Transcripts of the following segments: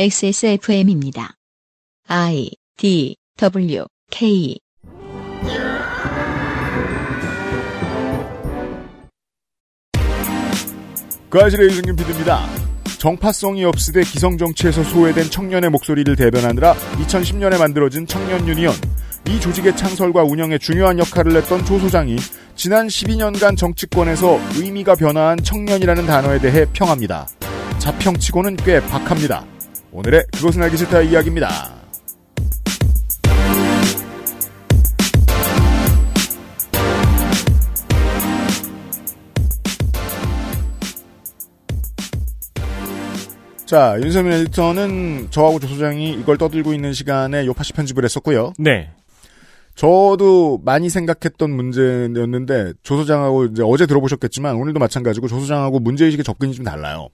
XSFM입니다. I D W K 그 아실의 유승균 PD입니다. 정파성이 없으되 기성정치에서 소외된 청년의 목소리를 대변하느라 2010년에 만들어진 청년 유니언. 이 조직의 창설과 운영에 중요한 역할을 했던 조 소장이 지난 12년간 정치권에서 의미가 변화한 청년이라는 단어에 대해 평합니다. 자평치고는 꽤 박합니다. 오늘의 그것은 알기 싫다 이야기입니다. 자, 윤세민 에디터는 저하고 조 소장이 이걸 떠들고 있는 시간에 요파시 편집을 했었고요. 네. 저도 많이 생각했던 문제였는데 조 소장하고 이제 어제 들어보셨겠지만 오늘도 마찬가지고 조 소장하고 문제의식의 접근이 좀 달라요.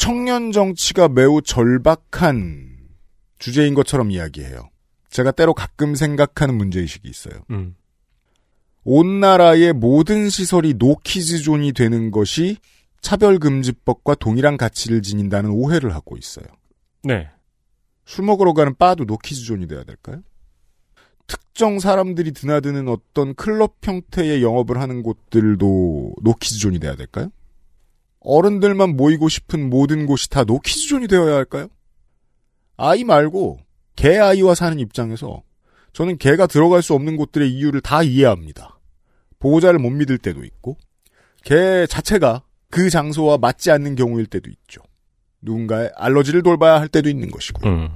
청년 정치가 매우 절박한 주제인 것처럼 이야기해요. 제가 때로 가끔 생각하는 문제의식이 있어요. 음. 온 나라의 모든 시설이 노키즈존이 되는 것이 차별금지법과 동일한 가치를 지닌다는 오해를 하고 있어요. 네. 술 먹으러 가는 바도 노키즈존이 돼야 될까요? 특정 사람들이 드나드는 어떤 클럽 형태의 영업을 하는 곳들도 노키즈존이 돼야 될까요? 어른들만 모이고 싶은 모든 곳이 다 노키즈존이 되어야 할까요? 아이 말고 개 아이와 사는 입장에서 저는 개가 들어갈 수 없는 곳들의 이유를 다 이해합니다. 보호자를 못 믿을 때도 있고 개 자체가 그 장소와 맞지 않는 경우일 때도 있죠. 누군가의 알러지를 돌봐야 할 때도 있는 것이고요. 음.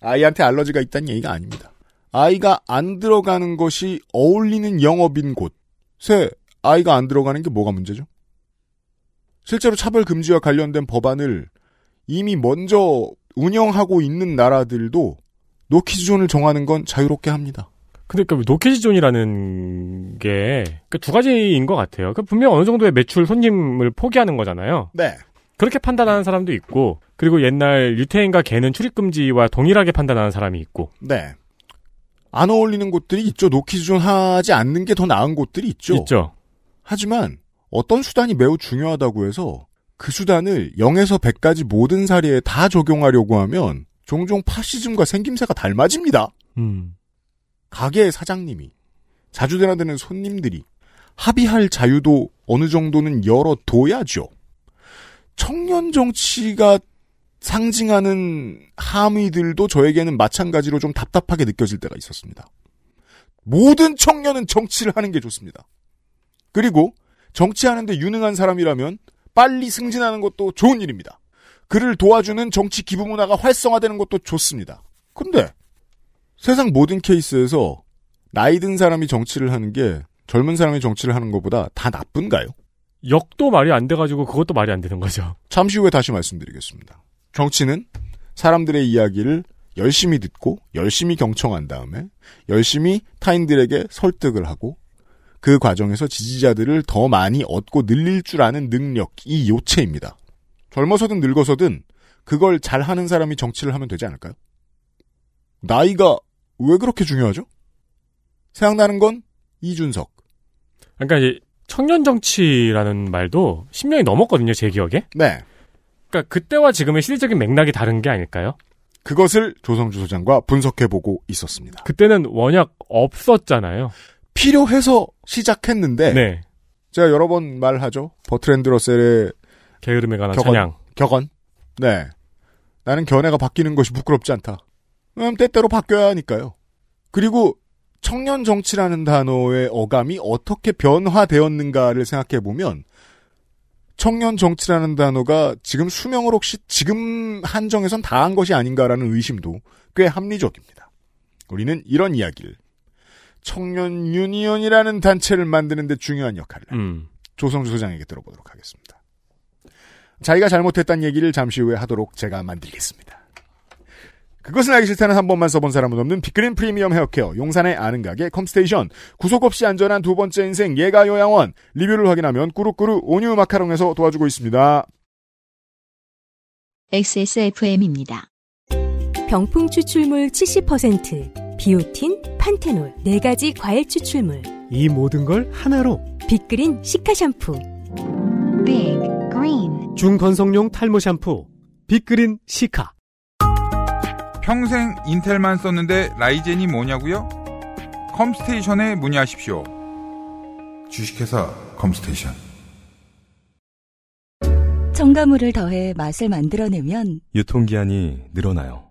아이한테 알러지가 있다는 얘기가 아닙니다. 아이가 안 들어가는 것이 어울리는 영업인 곳에 아이가 안 들어가는 게 뭐가 문제죠? 실제로 차별 금지와 관련된 법안을 이미 먼저 운영하고 있는 나라들도 노키즈존을 정하는 건 자유롭게 합니다. 근데 그 노키즈존이라는 게 그 두 가지인 것 같아요. 그 분명 어느 정도의 매출 손님을 포기하는 거잖아요. 네. 그렇게 판단하는 사람도 있고 그리고 옛날 유태인과 개는 출입 금지와 동일하게 판단하는 사람이 있고 네. 안 어울리는 곳들이 있죠. 노키즈존 하지 않는 게 더 나은 곳들이 있죠. 있죠. 하지만 어떤 수단이 매우 중요하다고 해서 그 수단을 0에서 100까지 모든 사례에 다 적용하려고 하면 종종 파시즘과 생김새가 닮아집니다. 음. 가게의 사장님이 자주 드나드는 손님들이 합의할 자유도 어느 정도는 열어둬야죠. 청년 정치가 상징하는 함의들도 저에게는 마찬가지로 좀 답답하게 느껴질 때가 있었습니다. 모든 청년은 정치를 하는 게 좋습니다. 그리고 정치하는데 유능한 사람이라면 빨리 승진하는 것도 좋은 일입니다. 그를 도와주는 정치 기부 문화가 활성화되는 것도 좋습니다. 근데 세상 모든 케이스에서 나이 든 사람이 정치를 하는 게 젊은 사람이 정치를 하는 것보다 다 나쁜가요? 역도 말이 안 돼가지고 그것도 말이 안 되는 거죠. 잠시 후에 다시 말씀드리겠습니다. 정치는 사람들의 이야기를 열심히 듣고 열심히 경청한 다음에 열심히 타인들에게 설득을 하고 그 과정에서 지지자들을 더 많이 얻고 늘릴 줄 아는 능력이 요체입니다. 젊어서든 늙어서든 그걸 잘하는 사람이 정치를 하면 되지 않을까요? 나이가 왜 그렇게 중요하죠? 생각나는 건 이준석. 그러니까 이제 청년 정치라는 말도 10년이 넘었거든요, 제 기억에. 네. 그러니까 그때와 지금의 시대적인 맥락이 다른 게 아닐까요? 그것을 조성주 소장과 분석해보고 있었습니다. 그때는 워낙 없었잖아요. 필요해서 시작했는데 네. 제가 여러 번 말하죠. 버트랜드 러셀의 게으름에 관한 격언. 찬양. 격언. 네. 나는 견해가 바뀌는 것이 부끄럽지 않다. 음, 때때로 바뀌어야 하니까요. 그리고 청년 정치라는 단어의 어감이 어떻게 변화되었는가를 생각해 보면 청년 정치라는 단어가 지금 수명을 혹시 지금 한정에선 다 한 것이 아닌가라는 의심도 꽤 합리적입니다. 우리는 이런 이야기를 청년 유니언이라는 단체를 만드는 데 중요한 역할을 음. 조성주 소장에게 들어보도록 하겠습니다. 자기가 잘못했다는 얘기를 잠시 후에 하도록 제가 만들겠습니다. 그것은 알기 싫다는 한 번만 써본 사람은 없는 빅그린 프리미엄 헤어케어, 용산의 아는 가게 컴스테이션, 구속 없이 안전한 두 번째 인생 예가 요양원, 리뷰를 확인하면 꾸루꾸루 온유 마카롱에서 도와주고 있습니다. XSFM입니다. 병풀 추출물 70%, 비오틴, 판테놀, 4가지 과일 추출물, 이 모든 걸 하나로 빅그린 시카 샴푸, Big Green 중건성용 탈모 샴푸 빅그린 시카. 평생 인텔만 썼는데 라이젠이 뭐냐고요? 컴스테이션에 문의하십시오. 주식회사 컴스테이션. 첨가물을 더해 맛을 만들어내면 유통기한이 늘어나요.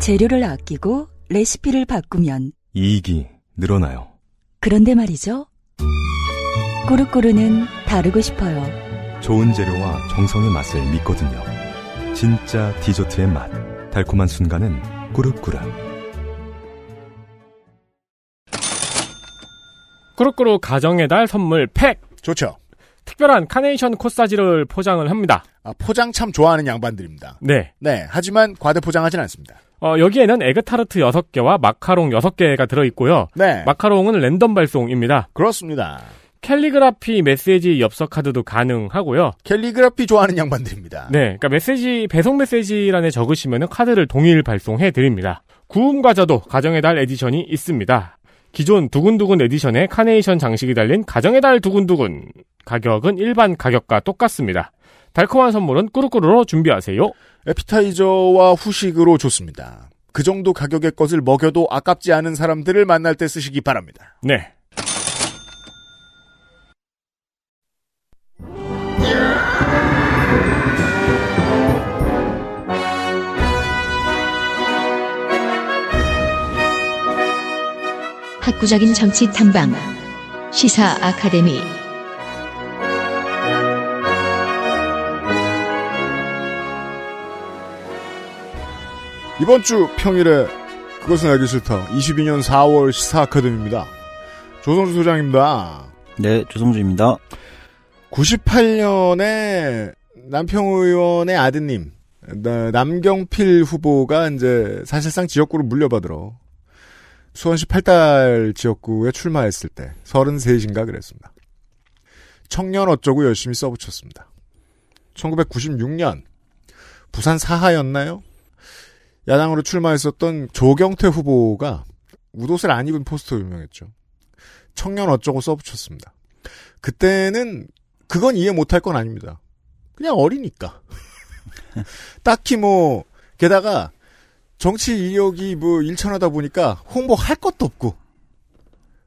재료를 아끼고 레시피를 바꾸면 이익이 늘어나요. 그런데 말이죠. 꾸르꾸르는 다르고 싶어요. 좋은 재료와 정성의 맛을 믿거든요. 진짜 디저트의 맛. 달콤한 순간은 꾸르꾸르. 꾸루꾸루 가정의 달 선물 팩! 좋죠. 특별한 카네이션 코사지를 포장을 합니다. 아, 포장 참 좋아하는 양반들입니다. 네. 네, 하지만 과대 포장하진 않습니다. 어, 여기에는 에그타르트 6개와 마카롱 6개가 들어있고요. 네, 마카롱은 랜덤 발송입니다. 그렇습니다. 캘리그라피 메시지 엽서 카드도 가능하고요. 캘리그라피 좋아하는 양반들입니다. 네, 그러니까 메시지 배송 메시지란에 적으시면 카드를 동일 발송해 드립니다. 구움 과자도 가정의 달 edition이 있습니다. 기존 두근두근 edition에 카네이션 장식이 달린 가정의 달 두근두근 가격은 일반 가격과 똑같습니다. 달콤한 선물은 꾸루꾸루로 준비하세요. 에피타이저와 후식으로 좋습니다. 그 정도 가격의 것을 먹여도 아깝지 않은 사람들을 만날 때 쓰시기 바랍니다. 네. 학구적인 정치 탐방. 시사 아카데미. 이번 주 평일에 그것은 알기 싫다. 22년 4월 시사 아카데미입니다. 조성주 소장입니다. 네, 조성주입니다. 98년에 남평 의원의 아드님 나- 남경필 후보가 이제 사실상 지역구를 물려받으러 수원시 8달 지역구에 출마했을 때 33인가 그랬습니다. 청년 어쩌고 열심히 써붙였습니다. 1996년 부산 사하였나요? 야당으로 출마했었던 조경태 후보가 웃옷을 안 입은 포스터 유명했죠. 청년 어쩌고 써붙였습니다. 그때는 그건 이해 못할 건 아닙니다. 그냥 어리니까. 딱히 뭐 게다가 정치 이력이 뭐 일천하다 보니까 홍보할 것도 없고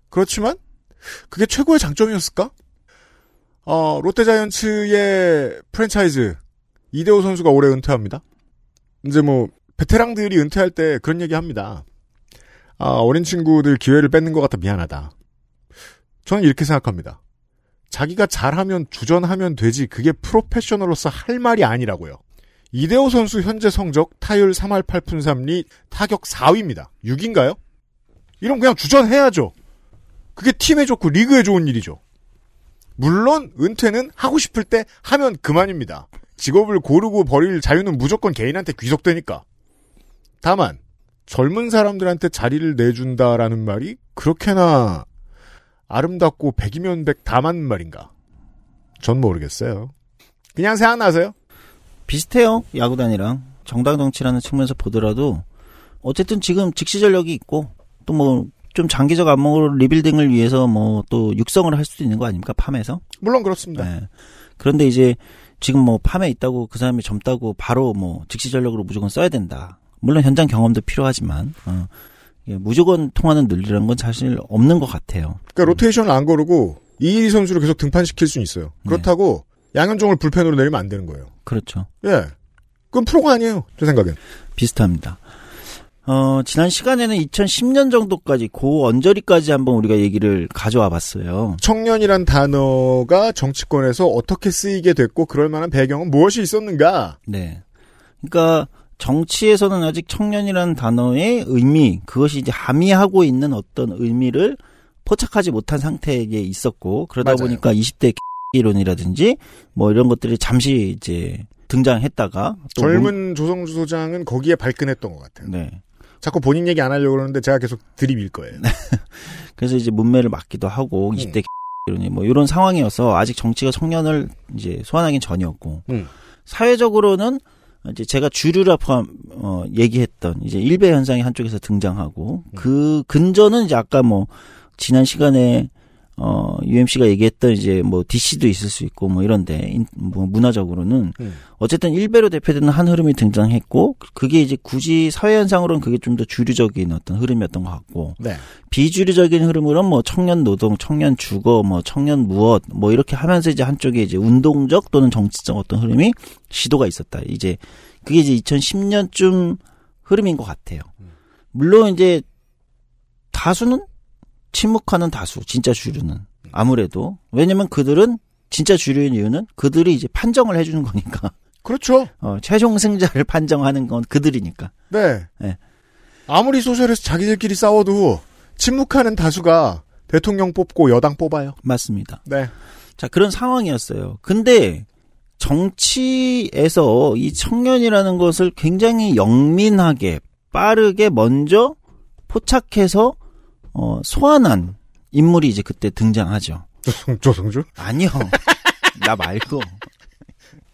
그렇지만 그게 최고의 장점이었을까? 어, 롯데자이언츠의 프랜차이즈 이대호 선수가 올해 은퇴합니다. 이제 뭐 베테랑들이 은퇴할 때 그런 얘기 합니다. 아, 어린 친구들 기회를 뺏는 것 같아 미안하다. 저는 이렇게 생각합니다. 자기가 잘하면 주전하면 되지 그게 프로페셔널로서 할 말이 아니라고요. 이대호 선수 현재 성적 타율 3할 8푼 3리 타격 4위입니다. 6인가요? 이런 그냥 주전해야죠. 그게 팀에 좋고 리그에 좋은 일이죠. 물론 은퇴는 하고 싶을 때 하면 그만입니다. 직업을 고르고 버릴 자유는 무조건 개인한테 귀속되니까. 다만 젊은 사람들한테 자리를 내준다라는 말이 그렇게나 아름답고 백이면 백다 맞는 말인가? 전 모르겠어요. 그냥 생각나세요? 비슷해요. 야구단이랑 정당 정치라는 측면에서 보더라도 어쨌든 지금 직시 전력이 있고 또 뭐 좀 장기적 안목으로 리빌딩을 위해서 뭐 또 육성을 할 수도 있는 거 아닙니까? 팜에서. 물론 그렇습니다. 네. 그런데 이제 지금 뭐 팜에 있다고 그 사람이 젊다고 바로 뭐 직시 전력으로 무조건 써야 된다. 물론 현장 경험도 필요하지만 어, 예, 무조건 통하는 논리라는 건 사실 없는 것 같아요. 그러니까 로테이션을 안 거르고 이일이 선수를 계속 등판시킬 수는 있어요. 그렇다고 양현종을 불펜으로 내리면 안 되는 거예요. 그렇죠. 예. 그건 프로가 아니에요. 제 생각엔. 비슷합니다. 어, 지난 시간에는 2010년 정도까지 고 언저리까지 한번 우리가 얘기를 가져와 봤어요. 청년이란 단어가 정치권에서 어떻게 쓰이게 됐고 그럴 만한 배경은 무엇이 있었는가? 네. 그러니까 정치에서는 아직 청년이라는 단어의 의미, 그것이 이제 함의하고 있는 어떤 의미를 포착하지 못한 상태에 있었고 그러다 맞아요. 보니까 20대 이론이라든지 뭐 이런 것들이 잠시 이제 등장했다가 또 젊은 조성주 소장은 거기에 발끈했던 것 같아요. 문- 네. 자꾸 본인 얘기 안 하려고 그러는데 제가 계속 드립일 거예요. 그래서 이제 문매를 맞기도 하고 음. 20대 이론이 뭐 이런 상황이어서 아직 정치가 청년을 이제 소환하긴 전이었고 음. 사회적으로는 이제 제가 주류라 포함 어 얘기했던 이제 일배 현상이 한쪽에서 등장하고 음. 그 근저는 이제 아까 뭐 지난 시간에 어, UMC가 얘기했던 이제 뭐 DC도 있을 수 있고 뭐 이런데, 인- 뭐 문화적으로는 음. 어쨌든 일베로 대표되는 한 흐름이 등장했고, 그게 이제 굳이 사회현상으로는 그게 좀 더 주류적인 어떤 흐름이었던 것 같고, 네. 비주류적인 흐름으로는 뭐 청년 노동, 청년 주거, 뭐 청년 무엇, 뭐 이렇게 하면서 이제 한쪽에 이제 운동적 또는 정치적 어떤 흐름이 시도가 있었다. 이제 그게 이제 2010년쯤 흐름인 것 같아요. 물론 이제 다수는 침묵하는 다수, 진짜 주류는 아무래도 왜냐면 그들은 진짜 주류인 이유는 그들이 이제 판정을 해주는 거니까. 그렇죠. 어, 최종 승자를 판정하는 건 그들이니까. 네. 네. 아무리 소셜에서 자기들끼리 싸워도 침묵하는 다수가 대통령 뽑고 여당 뽑아요. 맞습니다. 네. 자, 그런 상황이었어요. 근데 정치에서 이 청년이라는 것을 굉장히 영민하게 빠르게 먼저 포착해서 어, 소환한 인물이 이제 그때 등장하죠. 조성, 조성주? 아니요. 나 말고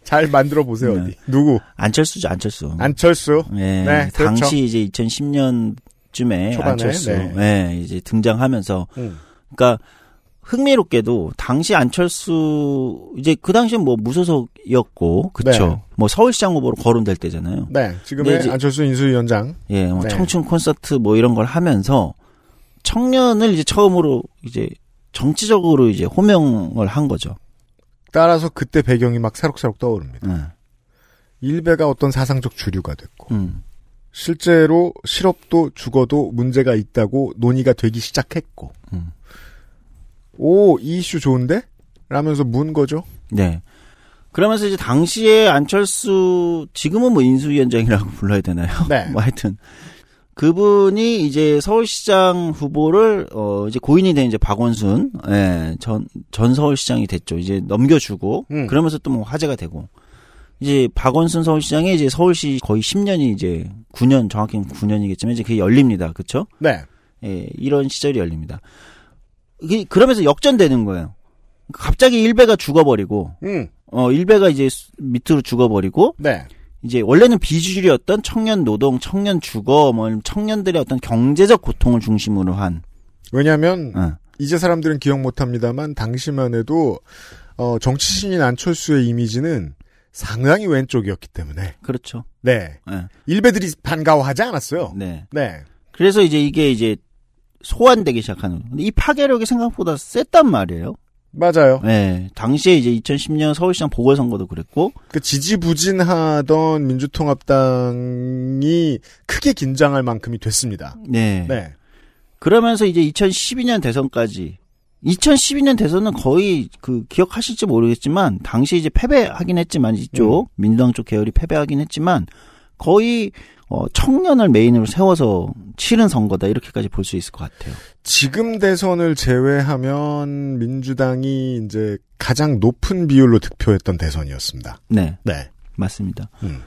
잘 만들어 보세요, 네. 어디. 누구? 안철수죠, 안철수. 안철수. 예, 네, 그렇죠. 당시 이제 2010년쯤에 초반에, 안철수 네. 예, 이제 등장하면서 음. 그러니까 흥미롭게도 당시 안철수 이제 그 당시엔 뭐 무소속이었고 그쵸 네. 뭐 서울시장 후보로 거론될 때잖아요. 네. 지금의 네, 안철수 인수위원장. 예, 뭐 네. 청춘 콘서트 뭐 이런 걸 하면서 청년을 이제 처음으로 이제 정치적으로 이제 호명을 한 거죠. 따라서 그때 배경이 막 새록새록 떠오릅니다. 예. 일베가 어떤 사상적 주류가 됐고, 음. 실제로 실업도 죽어도 문제가 있다고 논의가 되기 시작했고, 음. 오, 이 이슈 좋은데? 라면서 문 거죠. 네. 그러면서 이제 당시에 안철수 지금은 뭐 인수위원장이라고 불러야 되나요? 네. 뭐 하여튼 그분이 이제 서울시장 후보를 어 이제 고인이 된 이제 박원순 예, 전, 전 서울시장이 됐죠. 이제 넘겨주고 음. 그러면서 또 뭐 화제가 되고 이제 박원순 서울시장이 이제 서울시 거의 10년이 이제 9년 정확히는 9년이겠지만 이제 그게 열립니다. 그렇죠? 네. 예, 이런 시절이 열립니다. 이게 그러면서 역전되는 거예요. 갑자기 일베가 죽어버리고 음. 어 일베가 이제 수- 밑으로 죽어버리고 네. 이제 원래는 비주류였던 청년 노동, 청년 주거, 뭐 청년들의 어떤 경제적 고통을 중심으로 한. 왜냐면, 어. 이제 사람들은 기억 못 합니다만, 당시만 해도, 어, 정치신인 안철수의 이미지는 상당히 왼쪽이었기 때문에, 그렇죠. 네. 예. 일베들이 반가워하지 않았어요. 네. 네. 그래서 이제 이게 이제 소환되기 시작하는. 근데 이 파괴력이 생각보다 셌단 말이에요. 맞아요. 네. 당시에 이제 2010년 서울시장 보궐선거도 그랬고, 그 지지부진하던 민주통합당이 크게 긴장할 만큼이 됐습니다. 네. 네. 그러면서 이제 2012년 대선까지 2012년 대선은 거의 그 기억하실지 모르겠지만 당시 이제 패배하긴 했지만 이쪽 민주당 쪽 계열이 패배하긴 했지만 거의 어 청년을 메인으로 세워서 치른 선거다 이렇게까지 볼 수 있을 것 같아요. 지금 대선을 제외하면 민주당이 이제 가장 높은 비율로 득표했던 대선이었습니다. 네, 네. 맞습니다. 음.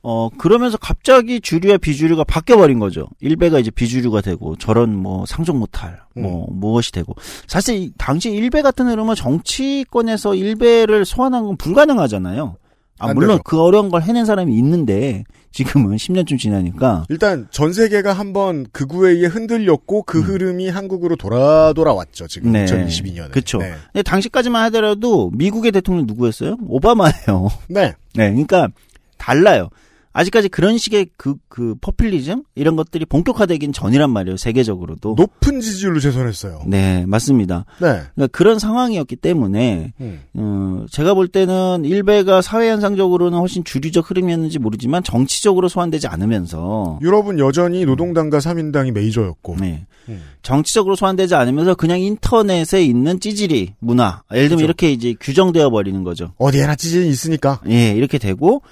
어 그러면서 갑자기 주류와 비주류가 바뀌어 버린 거죠. 일베가 이제 비주류가 되고 저런 뭐 상종 못할 뭐 무엇이 되고 사실 이 당시 일베 같은 흐름은 정치권에서 일베를 소환한 건 불가능하잖아요. 아안 물론. 그 어려운 걸 해낸 사람이 있는데 지금은 10년쯤 지나니까 일단 전 세계가 한번 극우에 의해 흔들렸고 그 흐름이 한국으로 돌아 돌아왔죠. 지금 음. 네. 2022년에. 그쵸. 네. 근데 당시까지만 하더라도 미국의 대통령 누구였어요? 오바마예요. 네. 네, 그러니까 달라요. 아직까지 그런 식의 그, 그, 퍼퓰리즘? 이런 것들이 본격화되긴 전이란 말이에요, 세계적으로도. 높은 지지율로 재선했어요. 네, 맞습니다. 네. 그러니까 그런 상황이었기 때문에, 음. 어, 제가 볼 때는 일베가 사회현상적으로는 훨씬 주류적 흐름이었는지 모르지만 정치적으로 소환되지 않으면서, 유럽은 여전히 노동당과 3인당이 메이저였고. 네. 음. 정치적으로 소환되지 않으면서 그냥 인터넷에 있는 찌질이 문화, 예를 들면 그죠. 이렇게 이제 규정되어 버리는 거죠. 어디에나 찌질이 있으니까. 예, 이렇게 되고,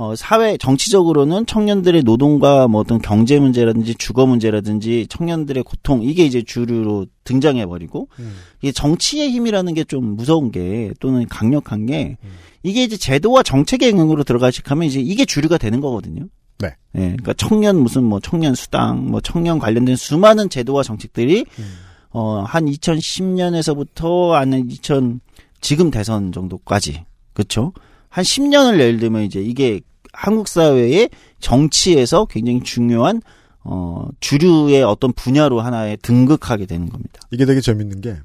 어, 사회, 정치적으로는 청년들의 노동과 뭐 어떤 경제 문제라든지 주거 문제라든지 청년들의 고통, 이게 이제 주류로 등장해 버리고, 음. 이게 정치의 힘이라는 게 좀 무서운 게, 또는 강력한 게, 음. 이게 이제 제도와 정책의 영역으로 들어가시 하면 이제 이게 주류가 되는 거거든요. 네. 예, 그러니까 청년 무슨 뭐 청년 수당, 뭐 청년 관련된 수많은 제도와 정책들이, 음. 어, 한 2010년에서부터 한 2000, 지금 대선 정도까지, 그쵸? 한 10년을 예를 들면 이제 이게 한국 사회의 정치에서 굉장히 중요한 어 주류의 어떤 분야로 하나에 등극하게 되는 겁니다. 이게 되게 재밌는 게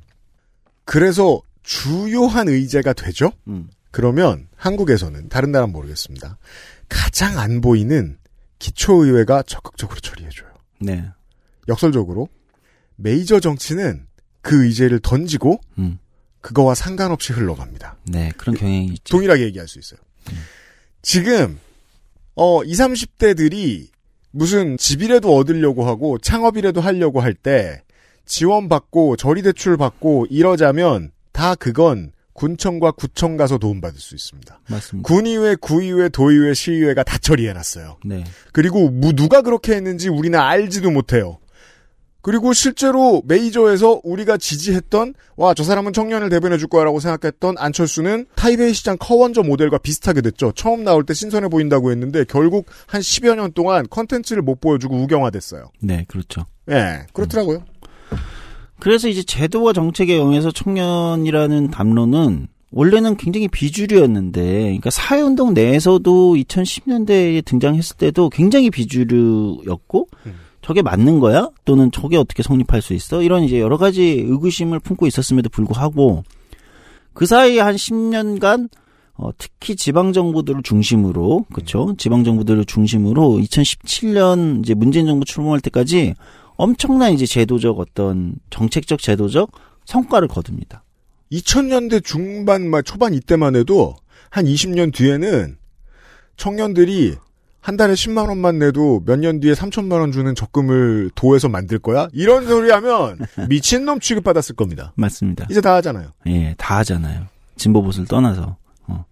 그래서 주요한 의제가 되죠? 음. 그러면 한국에서는 다른 나라는 모르겠습니다. 가장 안 보이는 기초의회가 적극적으로 처리해줘요. 네. 역설적으로 메이저 정치는 그 의제를 던지고 음. 그거와 상관없이 흘러갑니다. 네. 그런 경향이 있죠. 동일하게 얘기할 수 있어요. 지금 어 20, 30대들이 무슨 집이라도 얻으려고 하고 창업이라도 하려고 할 때 지원받고 저리대출 받고 이러자면 다 그건 군청과 구청 가서 도움받을 수 있습니다. 맞습니다. 군의회, 구의회, 도의회, 시의회가 다 처리해놨어요. 네. 그리고 무 누가 그렇게 했는지 우리는 알지도 못해요. 그리고 실제로 메이저에서 우리가 지지했던 와 저 사람은 청년을 대변해 줄 거야라고 생각했던 안철수는 타이베이 시장 커원저 모델과 비슷하게 됐죠. 처음 나올 때 신선해 보인다고 했는데 결국 한 10여 년 동안 컨텐츠를 못 보여주고 우경화됐어요. 네, 그렇죠. 예, 그렇더라고요. 그래서 이제 제도와 정책의 영역에서 청년이라는 담론은 원래는 굉장히 비주류였는데, 그러니까 사회운동 내에서도 2010년대에 등장했을 때도 굉장히 비주류였고, 저게 맞는 거야? 또는 저게 어떻게 성립할 수 있어? 이런 이제 여러 가지 의구심을 품고 있었음에도 불구하고, 그 사이에 한 10년간, 어, 특히 지방 정부들을 중심으로, 그쵸? 지방 정부들을 중심으로 2017년 이제 문재인 정부 출범할 때까지 엄청난 이제 제도적 어떤 정책적 제도적 성과를 거둡니다. 2000년대 중반, 말 초반 이때만 해도 한 20년 뒤에는 청년들이 한 달에 10만 원만 내도 몇 년 뒤에 3천만 원 주는 적금을 도에서 만들 거야? 이런 소리 하면 미친놈 취급받았을 겁니다. 맞습니다. 이제 다 하잖아요. 예, 다 하잖아요. 진보 보수를 떠나서. 어.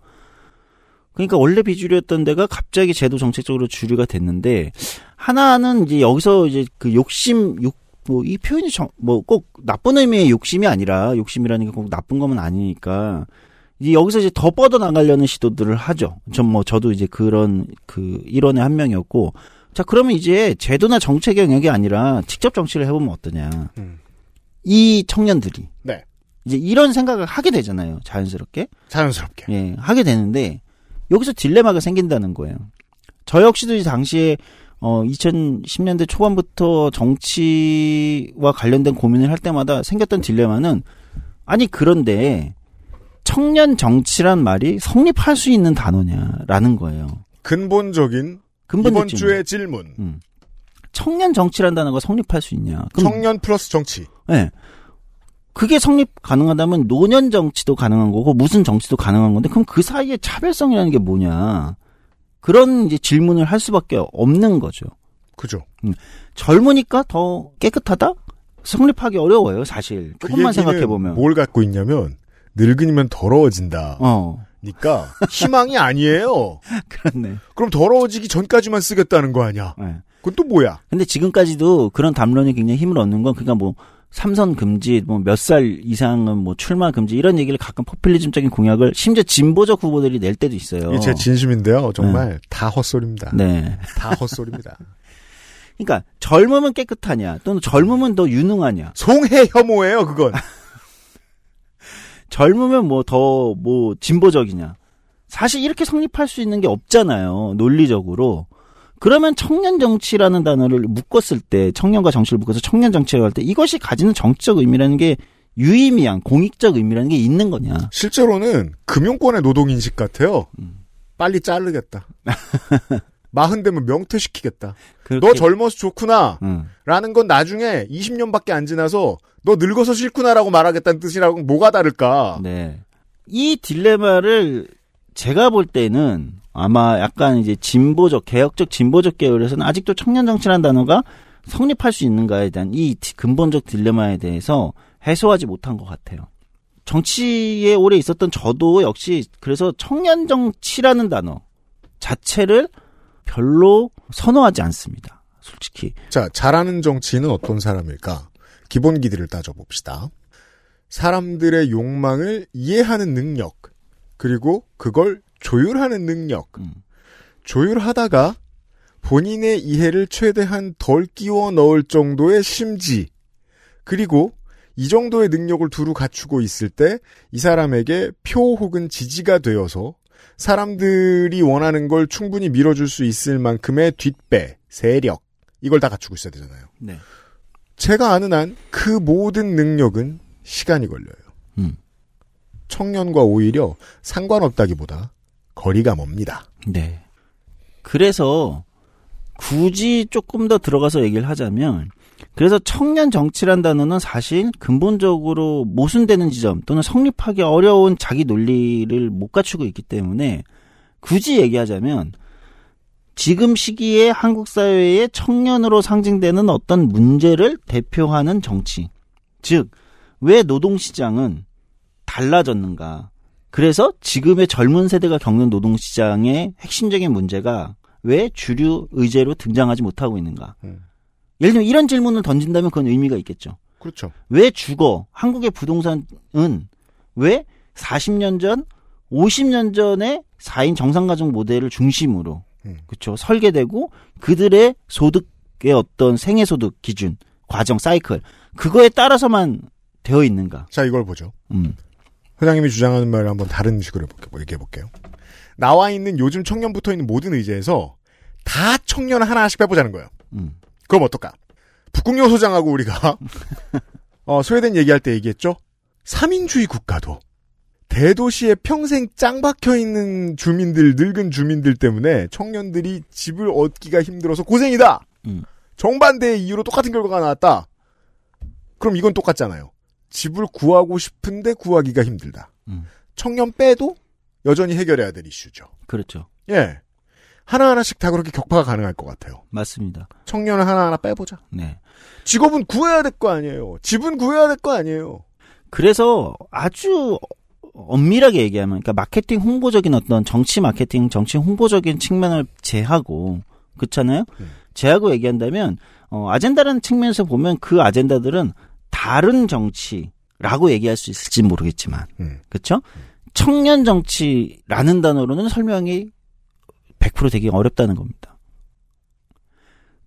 그러니까 원래 비주류였던 데가 갑자기 제도 정책적으로 주류가 됐는데 하나는 이제 여기서 이제 그 욕심 욕 뭐 이 표현이 뭐 꼭 나쁜 의미의 욕심이 아니라 욕심이라는 게 꼭 나쁜 거면 아니니까 이제 여기서 이제 더 뻗어 나가려는 시도들을 하죠. 전 뭐 저도 이제 그런 그 일원의 한 명이었고 자 그러면 이제 제도나 정책 영역이 아니라 직접 정치를 해보면 어떠냐. 음. 이 청년들이 네. 이제 이런 생각을 하게 되잖아요. 자연스럽게. 자연스럽게. 예, 하게 되는데 여기서 딜레마가 생긴다는 거예요. 저 역시도 이 당시에 어 2010년대 초반부터 정치와 관련된 고민을 할 때마다 생겼던 딜레마는 아니 그런데 청년 정치란 말이 성립할 수 있는 단어냐라는 거예요. 근본적인 근본적 이번 질문. 주의 질문. 음. 청년 정치란 단어가 성립할 수 있냐? 청년 플러스 정치. 예. 그게 성립 가능하다면 노년 정치도 가능한 거고 무슨 정치도 가능한 건데 그럼 그 사이에 차별성이라는 게 뭐냐? 그런 이제 질문을 할 수밖에 없는 거죠. 그죠. 젊으니까 더 깨끗하다? 성립하기 어려워요, 사실. 그 조금만 얘기는 생각해 보면. 뭘 갖고 있냐면 늙은이면 더러워진다. 어, 니까 희망이 아니에요. 그렇네. 그럼 더러워지기 전까지만 쓰겠다는 거 아니야? 예. 그건 또 뭐야? 근데 지금까지도 그런 담론이 굉장히 힘을 얻는 건 그러니까 뭐 삼선 금지, 뭐 몇 살 이상은 뭐 출마 금지 이런 얘기를 가끔 포퓰리즘적인 공약을 심지어 진보적 후보들이 낼 때도 있어요. 이게 제 진심인데요. 정말 다 헛소리입니다. 네. 다 헛소리입니다. 그러니까 젊으면 깨끗하냐 또는 젊으면 더 유능하냐 송해 혐오예요, 그건. 젊으면 뭐더뭐 진보적이냐 사실 이렇게 성립할 수 있는 게 없잖아요 논리적으로 그러면 청년 정치라는 단어를 묶었을 때 청년과 정치를 묶어서 청년 정치라고 할 때 이것이 가지는 정치적 의미라는 게 유의미한 공익적 의미라는 게 있는 거냐 실제로는 금융권의 노동 인식 같아요. 음. 빨리 자르겠다. 마흔 되면 명퇴시키겠다. 그렇게- 너 젊어서 좋구나. 음. 라는 건 나중에 20년밖에 안 지나서 너 늙어서 싫구나라고 말하겠다는 뜻이라고 뭐가 다를까? 네. 이 딜레마를 제가 볼 때는 아마 약간 이제 진보적, 개혁적, 진보적 계열에서는 아직도 청년 정치라는 단어가 성립할 수 있는가에 대한 이 디- 근본적 딜레마에 대해서 해소하지 못한 것 같아요. 정치에 오래 있었던 저도 역시 그래서 청년 정치라는 단어 자체를 별로 선호하지 않습니다. 솔직히. 자, 잘하는 정치인은 어떤 사람일까? 기본 기들을 따져봅시다. 사람들의 욕망을 이해하는 능력, 그리고 그걸 조율하는 능력. 음. 조율하다가 본인의 이해를 최대한 덜 끼워 넣을 정도의 심지, 그리고 이 정도의 능력을 두루 갖추고 있을 때 이 사람에게 표 혹은 지지가 되어서 사람들이 원하는 걸 충분히 밀어줄 수 있을 만큼의 뒷배, 세력, 이걸 다 갖추고 있어야 되잖아요. 네. 제가 아는 한 그 모든 능력은 시간이 걸려요. 음. 청년과 오히려 상관없다기보다 거리가 멉니다. 네. 그래서 굳이 조금 더 들어가서 얘기를 하자면 그래서 청년 정치란 단어는 사실 근본적으로 모순되는 지점 또는 성립하기 어려운 자기 논리를 못 갖추고 있기 때문에 굳이 얘기하자면 지금 시기에 한국 사회의 청년으로 상징되는 어떤 문제를 대표하는 정치. 즉, 왜 노동시장은 달라졌는가. 그래서 지금의 젊은 세대가 겪는 노동시장의 핵심적인 문제가 왜 주류 의제로 등장하지 못하고 있는가. 음. 예를 들면 이런 질문을 던진다면 그건 의미가 있겠죠. 그렇죠. 왜 죽어? 한국의 부동산은 왜 40년 전, 50년 전에 4인 정상가족 모델을 중심으로 음. 그렇죠 설계되고 그들의 소득의 어떤 생애 소득 기준, 과정, 사이클 그거에 따라서만 되어 있는가? 자, 이걸 보죠. 음. 회장님이 주장하는 말을 한번 다른 식으로 얘기해 볼게요. 나와 있는 요즘 청년 붙어 있는 모든 의제에서 다 청년 하나씩 빼보자는 거예요. 음. 그럼 어떨까? 북극요 소장하고 우리가 어, 스웨덴 얘기할 때 얘기했죠. 3인주의 국가도 대도시에 평생 짱 박혀 있는 주민들, 늙은 주민들 때문에 청년들이 집을 얻기가 힘들어서 고생이다. 음. 정반대의 이유로 똑같은 결과가 나왔다. 그럼 이건 똑같잖아요. 집을 구하고 싶은데 구하기가 힘들다. 음. 청년 빼도 여전히 해결해야 될 이슈죠. 그렇죠. 예. 하나하나씩 다 그렇게 격파가 가능할 것 같아요. 맞습니다. 청년을 하나하나 빼보자. 네. 직업은 구해야 될 거 아니에요. 집은 구해야 될 거 아니에요. 그래서 아주 엄밀하게 얘기하면, 그러니까 마케팅 홍보적인 어떤 정치 마케팅, 정치 홍보적인 측면을 제하고, 그렇잖아요? 음. 제하고 얘기한다면, 어, 아젠다라는 측면에서 보면 그 아젠다들은 다른 정치라고 얘기할 수 있을지 모르겠지만, 음. 그렇죠? 청년 정치라는 단어로는 설명이 100% 되기 어렵다는 겁니다.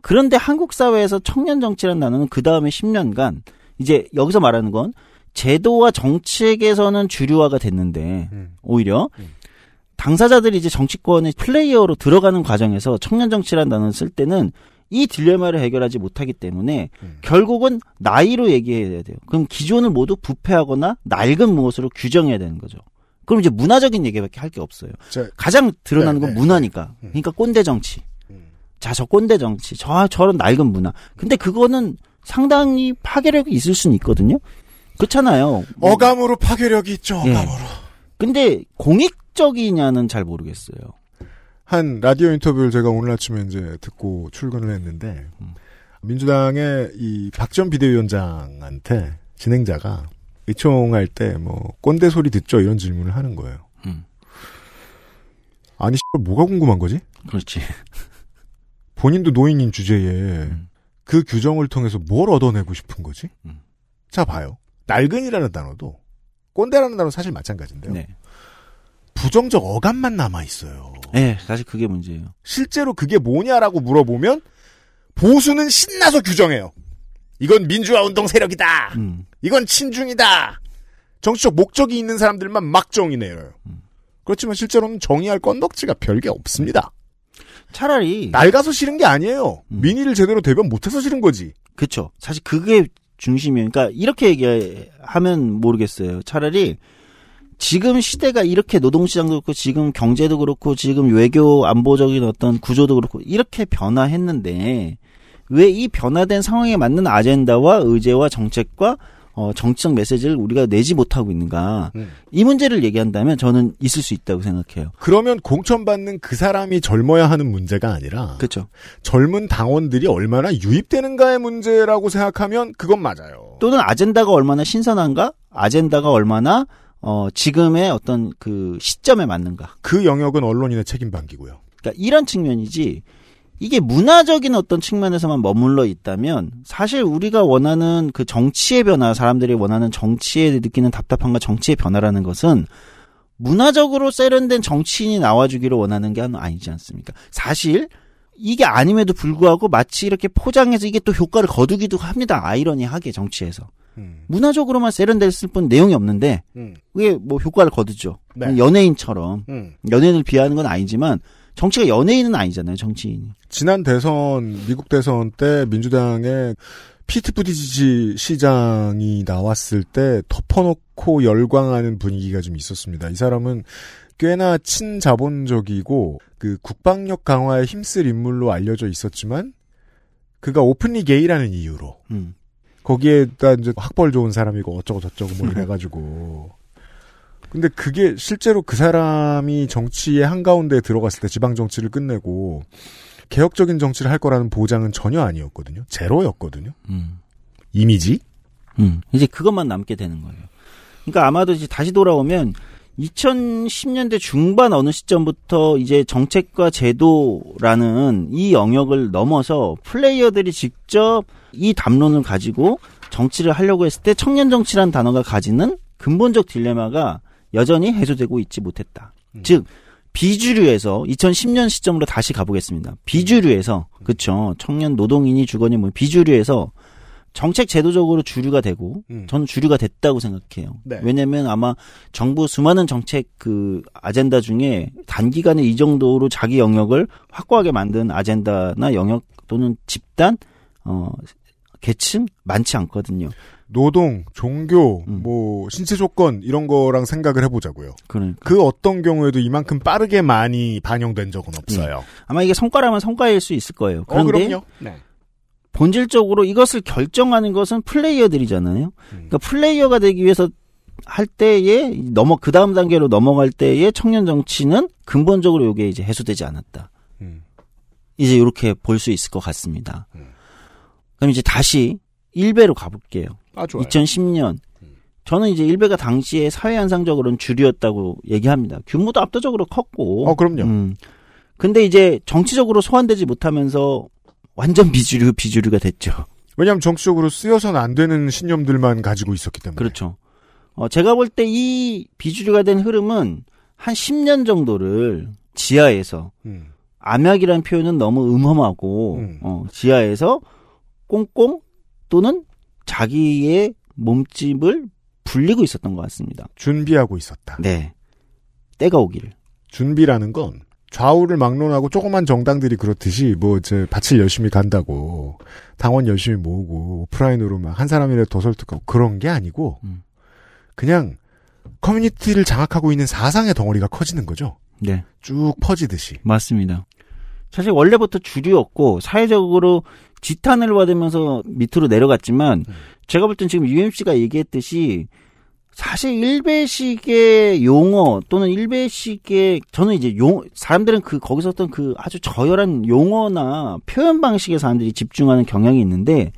그런데 한국 사회에서 청년 정치라는 단어는 그 다음에 10년간 이제 여기서 말하는 건 제도와 정책에서는 주류화가 됐는데 음. 오히려 음. 당사자들이 이제 정치권의 플레이어로 들어가는 과정에서 청년 정치라는 단어를 쓸 때는 이 딜레마를 해결하지 못하기 때문에 음. 결국은 나이로 얘기해야 돼요. 그럼 기존을 모두 부패하거나 낡은 무엇으로 규정해야 되는 거죠. 그럼 이제 문화적인 얘기밖에 할 게 없어요. 자, 가장 드러나는 네, 건 네. 문화니까. 음. 그러니까 꼰대 정치. 음. 자, 저 꼰대 정치. 저, 저런 낡은 문화. 근데 그거는 상당히 파괴력이 있을 수는 있거든요. 그렇잖아요. 어감으로 파괴력이 있죠. 예. 어감으로. 근데 공익적이냐는 잘 모르겠어요. 한 라디오 인터뷰를 제가 오늘 아침에 이제 듣고 출근을 했는데 음. 민주당의 이 박전 비대위원장한테 진행자가 의총할 때 뭐 꼰대 소리 듣죠 이런 질문을 하는 거예요. 음. 아니 뭐가 궁금한 거지? 그렇지. 본인도 노인인 주제에 음. 그 규정을 통해서 뭘 얻어내고 싶은 거지? 음. 자 봐요. 낡은이라는 단어도 꼰대라는 단어 사실 마찬가지인데요. 네. 부정적 어감만 남아 있어요. 네, 사실 그게 문제예요. 실제로 그게 뭐냐라고 물어보면 보수는 신나서 규정해요. 이건 민주화 운동 세력이다. 음. 이건 친중이다. 정치적 목적이 있는 사람들만 막 정의 내요. 음. 그렇지만 실제로는 정의할 건덕지가 별게 없습니다. 차라리 낡아서 싫은 게 아니에요. 음. 민의를 제대로 대변 못해서 싫은 거지. 그쵸. 사실 그게 중심이에요. 그러니까 이렇게 얘기하면 모르겠어요. 차라리 지금 시대가 이렇게 노동시장도 그렇고 지금 경제도 그렇고 지금 외교 안보적인 어떤 구조도 그렇고 이렇게 변화했는데 왜 이 변화된 상황에 맞는 아젠다와 의제와 정책과 어, 정치적 메시지를 우리가 내지 못하고 있는가. 음. 이 문제를 얘기한다면 저는 있을 수 있다고 생각해요. 그러면 공천받는 그 사람이 젊어야 하는 문제가 아니라 그렇죠. 젊은 당원들이 얼마나 유입되는가의 문제라고 생각하면 그건 맞아요. 또는 아젠다가 얼마나 신선한가? 아젠다가 얼마나 어, 지금의 어떤 그 시점에 맞는가? 그 영역은 언론인의 책임 방기고요. 그러니까 이런 측면이지 이게 문화적인 어떤 측면에서만 머물러 있다면 사실 우리가 원하는 그 정치의 변화, 사람들이 원하는 정치에 느끼는 답답함과 정치의 변화라는 것은 문화적으로 세련된 정치인이 나와주기를 원하는 게 아니지 않습니까? 사실 이게 아님에도 불구하고 마치 이렇게 포장해서 이게 또 효과를 거두기도 합니다. 아이러니하게 정치에서. 음. 문화적으로만 세련됐을 뿐 내용이 없는데 음. 그게 뭐 효과를 거두죠. 네. 연예인처럼 음. 연예인을 비하하는 건 아니지만 정치가 연예인은 아니잖아요. 정치인이. 지난 대선 미국 대선 때 민주당의 피트 부디지지 시장이 나왔을 때 덮어놓고 열광하는 분위기가 좀 있었습니다. 이 사람은 꽤나 친자본적이고 그 국방력 강화에 힘쓸 인물로 알려져 있었지만 그가 오픈리 게이라는 이유로 음. 거기에다 이제 학벌 좋은 사람이고 어쩌고 저쩌고 뭐 이래가지고 근데 그게 실제로 그 사람이 정치의 한가운데 들어갔을 때 지방 정치를 끝내고 개혁적인 정치를 할 거라는 보장은 전혀 아니었거든요. 제로였거든요. 음. 이미지? 음. 이제 그것만 남게 되는 거예요. 그러니까 아마도 이제 다시 돌아오면 2010년대 중반 어느 시점부터 이제 정책과 제도라는 이 영역을 넘어서 플레이어들이 직접 이 담론을 가지고 정치를 하려고 했을 때 청년 정치라는 단어가 가지는 근본적 딜레마가 여전히 해소되고 있지 못했다. 즉 비주류에서 2010년 시점으로 다시 가보겠습니다. 비주류에서 그쵸 청년 노동인이 주거니 뭐 비주류에서 정책 제도적으로 주류가 되고 음. 저는 주류가 됐다고 생각해요. 네. 왜냐면 아마 정부 수많은 정책 그 아젠다 중에 단기간에 이 정도로 자기 영역을 확고하게 만든 아젠다나 영역 또는 집단 어 계층 많지 않거든요. 노동, 종교, 음. 뭐 신체 조건 이런 거랑 생각을 해보자고요. 그러니까 그 어떤 경우에도 이만큼 빠르게 많이 반영된 적은 없어요. 아마 이게 성과라면 성과일 수 있을 거예요. 어, 그런데 그럼요. 네. 본질적으로 이것을 결정하는 것은 플레이어들이잖아요. 음. 그러니까 플레이어가 되기 위해서 할 때에 넘어 그 다음 단계로 넘어갈 때의 청년 정치는 근본적으로 이게 이제 해소되지 않았다. 음. 이제 이렇게 볼 수 있을 것 같습니다. 음. 그럼 이제 다시 일베로 가볼게요. 아, 좋아요. 2010년. 저는 이제 일베가 당시에 사회 현상적으로는 주류였다고 얘기합니다. 규모도 압도적으로 컸고. 어, 그럼요. 음. 근데 이제 정치적으로 소환되지 못하면서 완전 비주류 비주류가 됐죠. 왜냐하면 정치적으로 쓰여서는 안 되는 신념들만 가지고 있었기 때문에. 그렇죠. 어, 제가 볼 때 이 비주류가 된 흐름은 한 10년 정도를 지하에서 음. 암약이라는 표현은 너무 음험하고 음. 어, 지하에서 꽁꽁 또는 자기의 몸집을 불리고 있었던 것 같습니다. 준비하고 있었다. 네. 때가 오기를. 준비라는 건 좌우를 막론하고 조그만 정당들이 그렇듯이 뭐 이제 밭을 열심히 간다고 당원 열심히 모으고 오프라인으로 막 한 사람이라도 더 설득하고 그런 게 아니고 음. 그냥 커뮤니티를 장악하고 있는 사상의 덩어리가 커지는 거죠. 네. 쭉 퍼지듯이. 맞습니다. 사실 원래부터 주류였고 사회적으로 지탄을 받으면서 밑으로 내려갔지만 제가 볼 땐 지금 UMC가 얘기했듯이 사실 일베식의 용어 또는 일베식의 저는 이제 용 사람들은 그 거기서 어떤 그 아주 저열한 용어나 표현 방식에 사람들이 집중하는 경향이 있는데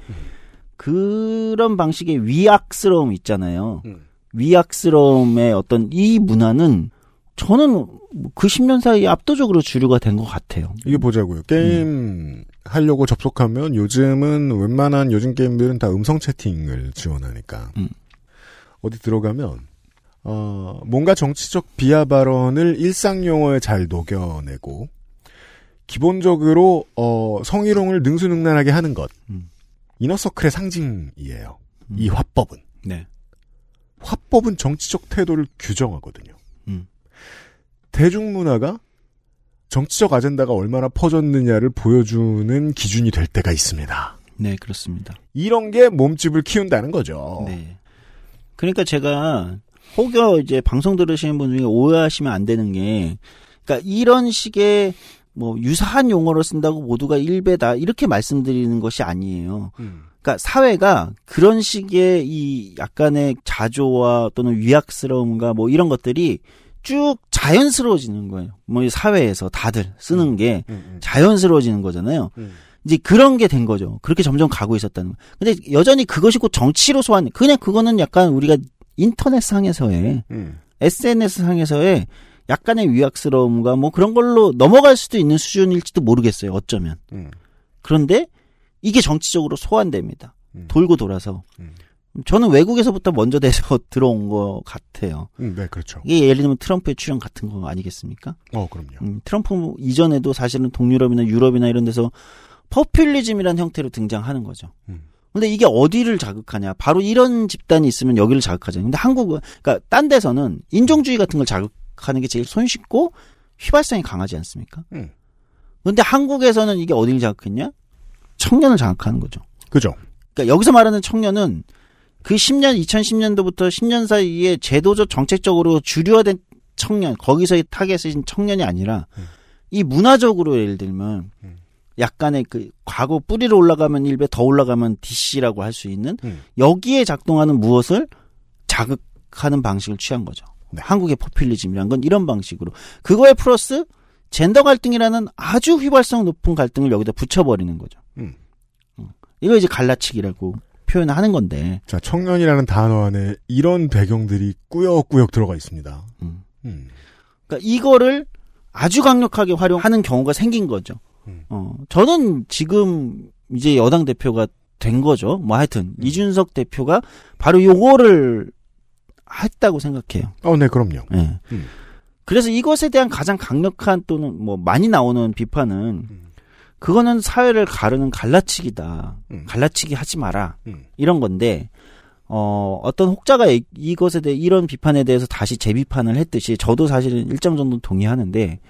그런 방식의 위약스러움 있잖아요. 음. 위약스러움의 어떤 이 문화는 저는 그 10년 사이에 압도적으로 주류가 된 것 같아요. 이게 보자고요. 게임 하려고 접속하면 요즘은 웬만한 요즘 게임들은 다 음성 채팅을 지원하니까 음. 어디 들어가면 어 뭔가 정치적 비하 발언을 일상 용어에 잘 녹여내고 기본적으로 어 성희롱을 능수능란하게 하는 것 음. 이너서클의 상징이에요. 음. 이 화법은 네. 화법은 정치적 태도를 규정하거든요. 음. 대중문화가 정치적 아젠다가 얼마나 퍼졌느냐를 보여주는 기준이 될 때가 있습니다. 네, 그렇습니다. 이런 게 몸집을 키운다는 거죠. 네. 그러니까 제가 혹여 이제 방송 들으시는 분 중에 오해하시면 안 되는 게, 그러니까 이런 식의 뭐 유사한 용어를 쓴다고 모두가 일배다 이렇게 말씀드리는 것이 아니에요. 음. 그러니까 사회가 그런 식의 이 약간의 자조와 또는 위약스러움과 뭐 이런 것들이 쭉 자연스러워지는 거예요. 뭐 이 사회에서 다들 쓰는 게 음, 자연스러워지는 거잖아요. 음. 이제 그런 게 된 거죠. 그렇게 점점 가고 있었다는 거. 근데 여전히 그것이 곧 정치로 소환, 그냥 그거는 약간 우리가 인터넷 상에서의, 음. SNS 상에서의 약간의 위약스러움과 뭐 그런 걸로 넘어갈 수도 있는 수준일지도 모르겠어요. 어쩌면. 음. 그런데 이게 정치적으로 소환됩니다. 음. 돌고 돌아서. 음. 저는 외국에서부터 먼저 돼서 들어온 것 같아요. 음, 네, 그렇죠. 이게 예를 들면 트럼프의 출연 같은 거 아니겠습니까? 어, 그럼요. 음, 트럼프 이전에도 사실은 동유럽이나 유럽이나 이런 데서 퍼퓰리즘이라는 형태로 등장하는 거죠. 음. 근데 이게 어디를 자극하냐? 바로 이런 집단이 있으면 여기를 자극하죠. 근데 한국은, 그러니까 딴 데서는 인종주의 같은 걸 자극하는 게 제일 손쉽고 휘발성이 강하지 않습니까? 음. 근데 한국에서는 이게 어디를 자극했냐? 청년을 자극하는 거죠. 그죠. 그러니까 여기서 말하는 청년은 그 10년 2010년도부터 10년 사이에 제도적 정책적으로 주류화된 청년 거기서의 타겟인 청년이 아니라 음. 이 문화적으로 예를 들면 음. 약간의 그 과거 뿌리로 올라가면 1배 더 올라가면 DC라고 할 수 있는 음. 여기에 작동하는 무엇을 자극하는 방식을 취한 거죠. 네. 한국의 포퓰리즘이란 건 이런 방식으로 그거에 플러스 젠더 갈등이라는 아주 휘발성 높은 갈등을 여기다 붙여버리는 거죠. 음. 어. 이거 이제 갈라치기라고 표현하는 건데 자, 청년이라는 단어 안에 이런 배경들이 꾸역꾸역 들어가 있습니다. 음. 음. 그러니까 이거를 아주 강력하게 활용하는 경우가 생긴 거죠. 음. 어, 저는 지금 이제 여당 대표가 된 거죠. 뭐 하여튼 음. 이준석 대표가 바로 요거를 했다고 생각해요. 어, 네, 그럼요. 예. 음. 그래서 이것에 대한 가장 강력한 또는 뭐 많이 나오는 비판은 음. 그거는 사회를 가르는 갈라치기다. 음. 갈라치기 하지 마라. 음. 이런 건데 어 어떤 혹자가 이- 이것에 대해 이런 비판에 대해서 다시 재비판을 했듯이 저도 사실은 일정 정도 동의하는데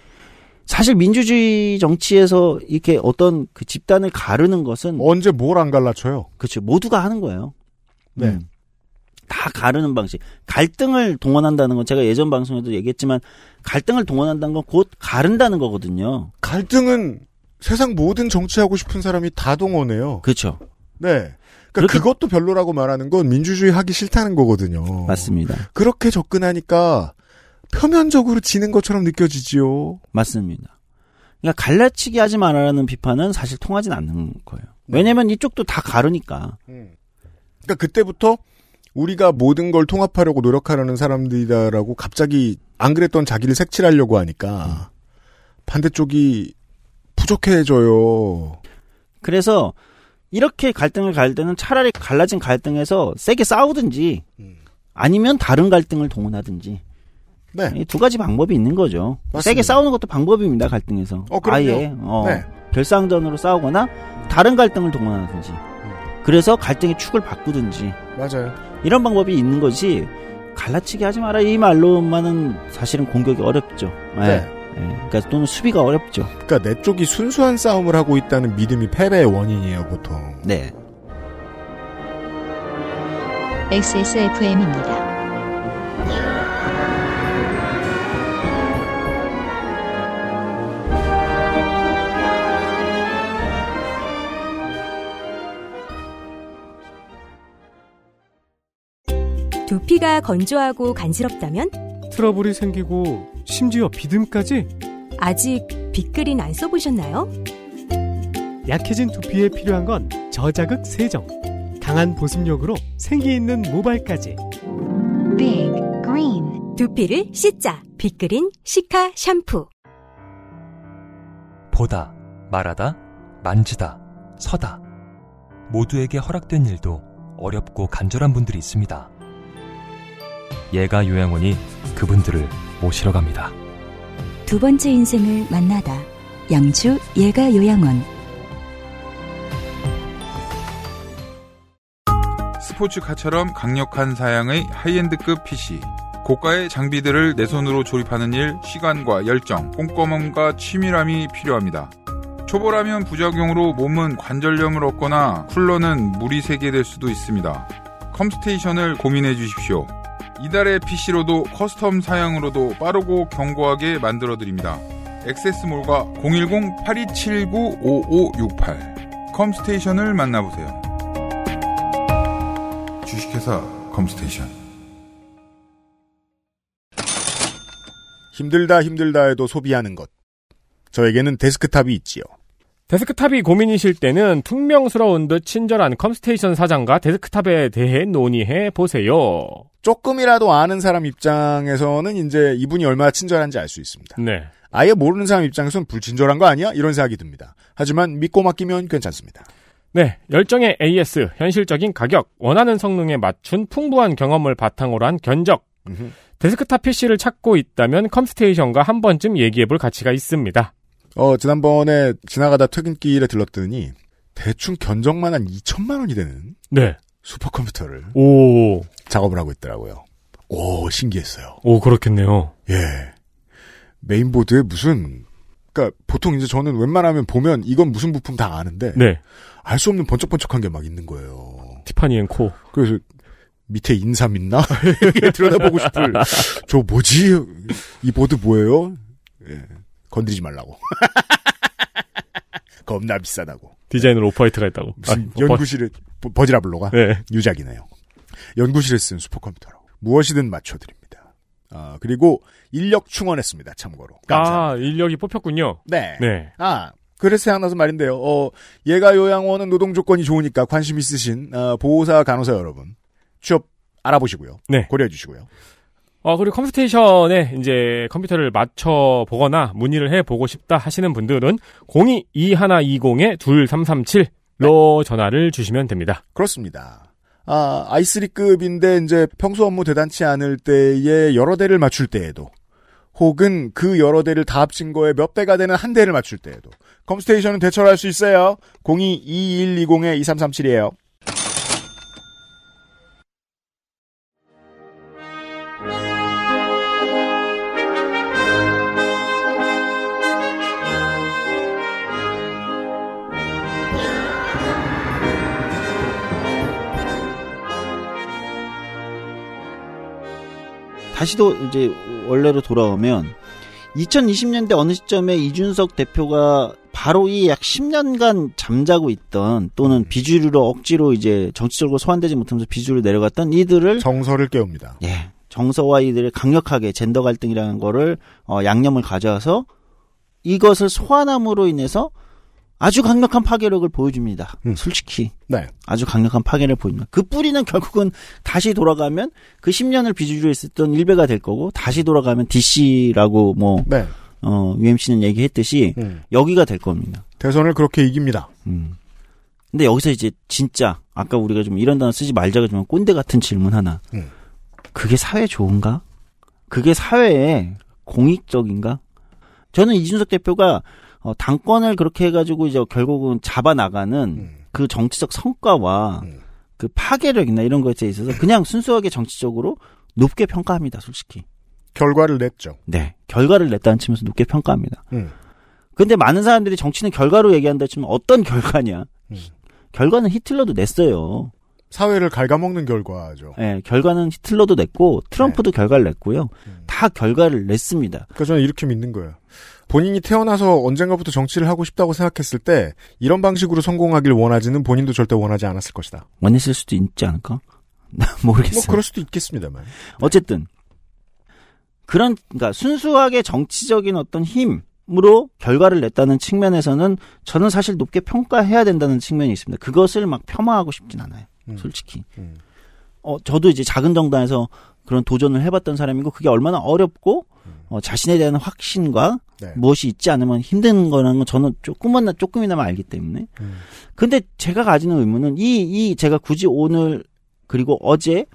사실 민주주의 정치에서 이렇게 어떤 그 집단을 가르는 것은 언제 뭘 안 갈라쳐요? 그렇죠 모두가 하는 거예요. 네. 음. 다 가르는 방식. 갈등을 동원한다는 건 제가 예전 방송에도 얘기했지만 갈등을 동원한다는 건 곧 가른다는 거거든요. 갈등은 세상 모든 정치하고 싶은 사람이 다 동원해요. 그렇죠. 네. 그러니까 그렇게- 그것도 별로라고 말하는 건 민주주의 하기 싫다는 거거든요. 맞습니다. 그렇게 접근하니까 표면적으로 지는 것처럼 느껴지지요. 맞습니다. 그러니까 갈라치기 하지 말라는 비판은 사실 통하진 않는 거예요. 왜냐면 이쪽도 다 가르니까. 그러니까 그때부터 우리가 모든 걸 통합하려고 노력하려는 사람들이다라고 갑자기 안 그랬던 자기를 색칠하려고 하니까 반대쪽이 부족해져요. 그래서 이렇게 갈등을 갈 때는 차라리 갈라진 갈등에서 세게 싸우든지 아니면 다른 갈등을 동원하든지 네. 이두 가지 방법이 있는 거죠. 맞습니다. 세게 싸우는 것도 방법입니다. 갈등에서 어. 아예 어, 네. 결상전으로 싸우거나 다른 갈등을 동원하든지 그래서 갈등의 축을 바꾸든지 맞아요. 이런 방법이 있는 거지 갈라치기 하지 마라 이 말로만은 사실은 공격이 어렵죠. 예. 네. 예. 그러니까 또는 수비가 어렵죠. 그러니까 내 쪽이 순수한 싸움을 하고 있다는 믿음이 패배의 원인이에요, 보통. 네. XSFM입니다. 두피가 건조하고 간지럽다면 트러블이 생기고 심지어 비듬까지 아직 빅그린 안 써보셨나요? 약해진 두피에 필요한 건 저자극 세정, 강한 보습력으로 생기 있는 모발까지. Big Green 두피를 씻자 빅그린 시카 샴푸 보다, 말하다, 만지다, 서다. 모두에게 허락된 일도 어렵고 간절한 분들이 있습니다. 예가 요양원이 그분들을 모시러 갑니다. 두 번째 인생을 만나다. 양주 예가 요양원. 스포츠카처럼 강력한 사양의 high-end급 PC. 고가의 장비들을 내 손으로 조립하는 일, 시간과 열정, 꼼꼼함과 치밀함이 필요합니다. 초보라면 부작용으로 몸은 관절염을 얻거나 쿨러는 물이 새게 될 수도 있습니다. 컴스테이션을 고민해 주십시오. 이달의 PC로도 custom 사양으로도 빠르고 견고하게 만들어 드립니다. XS몰과 010-8279-5568 컴스테이션을 만나보세요. 주식회사 컴스테이션 힘들다 힘들다 해도 소비하는 것. 저에게는 데스크탑이 있지요. 데스크탑이 고민이실 때는 퉁명스러운 듯 친절한 컴스테이션 사장과 데스크탑에 대해 논의해 보세요. 조금이라도 아는 사람 입장에서는 이제 이분이 얼마나 친절한지 알 수 있습니다. 네. 아예 모르는 사람 입장에서는 불친절한 거 아니야? 이런 생각이 듭니다. 하지만 믿고 맡기면 괜찮습니다. 네, 열정의 AS, 현실적인 가격, 원하는 성능에 맞춘 풍부한 경험을 바탕으로 한 견적. 음흠. 데스크탑 PC를 찾고 있다면 컴스테이션과 한 번쯤 얘기해볼 가치가 있습니다. 어, 지난번에 지나가다 퇴근길에 들렀더니 대충 견적만 한 2천만 원이 되는 네. 슈퍼컴퓨터를 오, 작업을 하고 있더라고요. 오, 신기했어요. 오, 그렇겠네요. 예. 메인보드에 무슨, 그러니까 보통 이제 저는 웬만하면 보면 이건 무슨 부품 다 아는데 네. 알 수 없는 번쩍번쩍한 게 막 있는 거예요. 티파니 앤 코. 그래서 밑에 인삼 있나? 들여다보고 싶을. 저 뭐지? 이 보드 뭐예요? 예, 건드리지 말라고. 겁나 비싸다고. 디자인으로 오프화이트가 있다고. 무슨 아, 연구실에 버- 버질 아블로가 네. 유작이네요. 연구실에 쓴 슈퍼컴퓨터라고 무엇이든 맞춰드립니다. 아 그리고 인력 충원했습니다. 참고로. 감사합니다. 아, 인력이 뽑혔군요. 네. 네. 아 그래서 생각나서 말인데요. 어 얘가 요양원은 노동 조건이 좋으니까 관심 있으신 어, 보호사 간호사 여러분 취업 알아보시고요. 네. 고려해 주시고요. 어, 그리고 컴스테이션에 이제 컴퓨터를 맞춰 보거나 문의를 해 보고 싶다 하시는 분들은 02-2120-2337로 전화를 주시면 됩니다. 그렇습니다. 아, 아이스리급인데 이제 평소 업무 대단치 않을 때에 여러 대를 맞출 때에도 혹은 그 여러 대를 다 합친 거에 몇 대가 되는 한 대를 맞출 때에도 컴스테이션은 대처할 수 있어요. 02-2120-2337이에요. 다시도 이제 원래로 돌아오면 2020년대 어느 시점에 이준석 대표가 바로 이 약 10년간 잠자고 있던 또는 비주류로 억지로 이제 정치적으로 소환되지 못하면서 비주류로 내려갔던 이들을 정서를 깨웁니다. 예. 정서와 이들을 강력하게 젠더 갈등이라는 거를 어, 양념을 가져와서 이것을 소환함으로 인해서 아주 강력한 파괴력을 보여줍니다. 음. 솔직히 네. 아주 강력한 파괴를 보입니다. 그 뿌리는 결국은 다시 돌아가면 그 10년을 비주류로 했었던 일배가 될 거고 다시 돌아가면 DC라고 뭐 네. 어, UMC는 얘기했듯이 음. 여기가 될 겁니다. 대선을 그렇게 이깁니다. 음. 근데 여기서 이제 진짜 아까 우리가 좀 이런 단어 쓰지 말자가 좀 꼰대 같은 질문 하나. 음. 그게 사회 좋은가? 그게 사회에 공익적인가? 저는 이준석 대표가 어, 당권을 그렇게 해가지고 이제 결국은 잡아 나가는 음. 그 정치적 성과와 음. 그 파괴력이나 이런 것에 있어서 그냥 순수하게 정치적으로 높게 평가합니다, 솔직히. 결과를 냈죠. 네. 결과를 냈다는 측면에서 높게 평가합니다. 음. 근데 많은 사람들이 정치는 결과로 얘기한다 치면 어떤 결과냐? 음. 결과는 히틀러도 냈어요. 사회를 갉아먹는 결과죠. 예, 결과는 히틀러도 냈고 트럼프도 결과를 냈고요. 네. 음. 다 결과를 냈습니다. 그러니까 저는 이렇게 믿는 거예요. 본인이 태어나서 언젠가부터 정치를 하고 싶다고 생각했을 때 이런 방식으로 성공하길 원하지는 본인도 절대 원하지 않았을 것이다. 원했을 수도 있지 않을까? 모르겠어요. 뭐 그럴 수도 있겠습니다만. 어쨌든 그런 그러니까 순수하게 정치적인 어떤 힘으로 결과를 냈다는 측면에서는 저는 사실 높게 평가해야 된다는 측면이 있습니다. 그것을 막 폄하하고 싶진 않아요. 음. 솔직히. 음. 어 저도 이제 작은 정당에서 그런 도전을 해봤던 사람이고 그게 얼마나 어렵고 어, 자신에 대한 확신과 네. 무엇이 있지 않으면 힘든 거라는 건 저는 조금만 조금이나마 알기 때문에. 음. 근데 제가 가지는 의문은 이, 이 제가 굳이 오늘 그리고 어제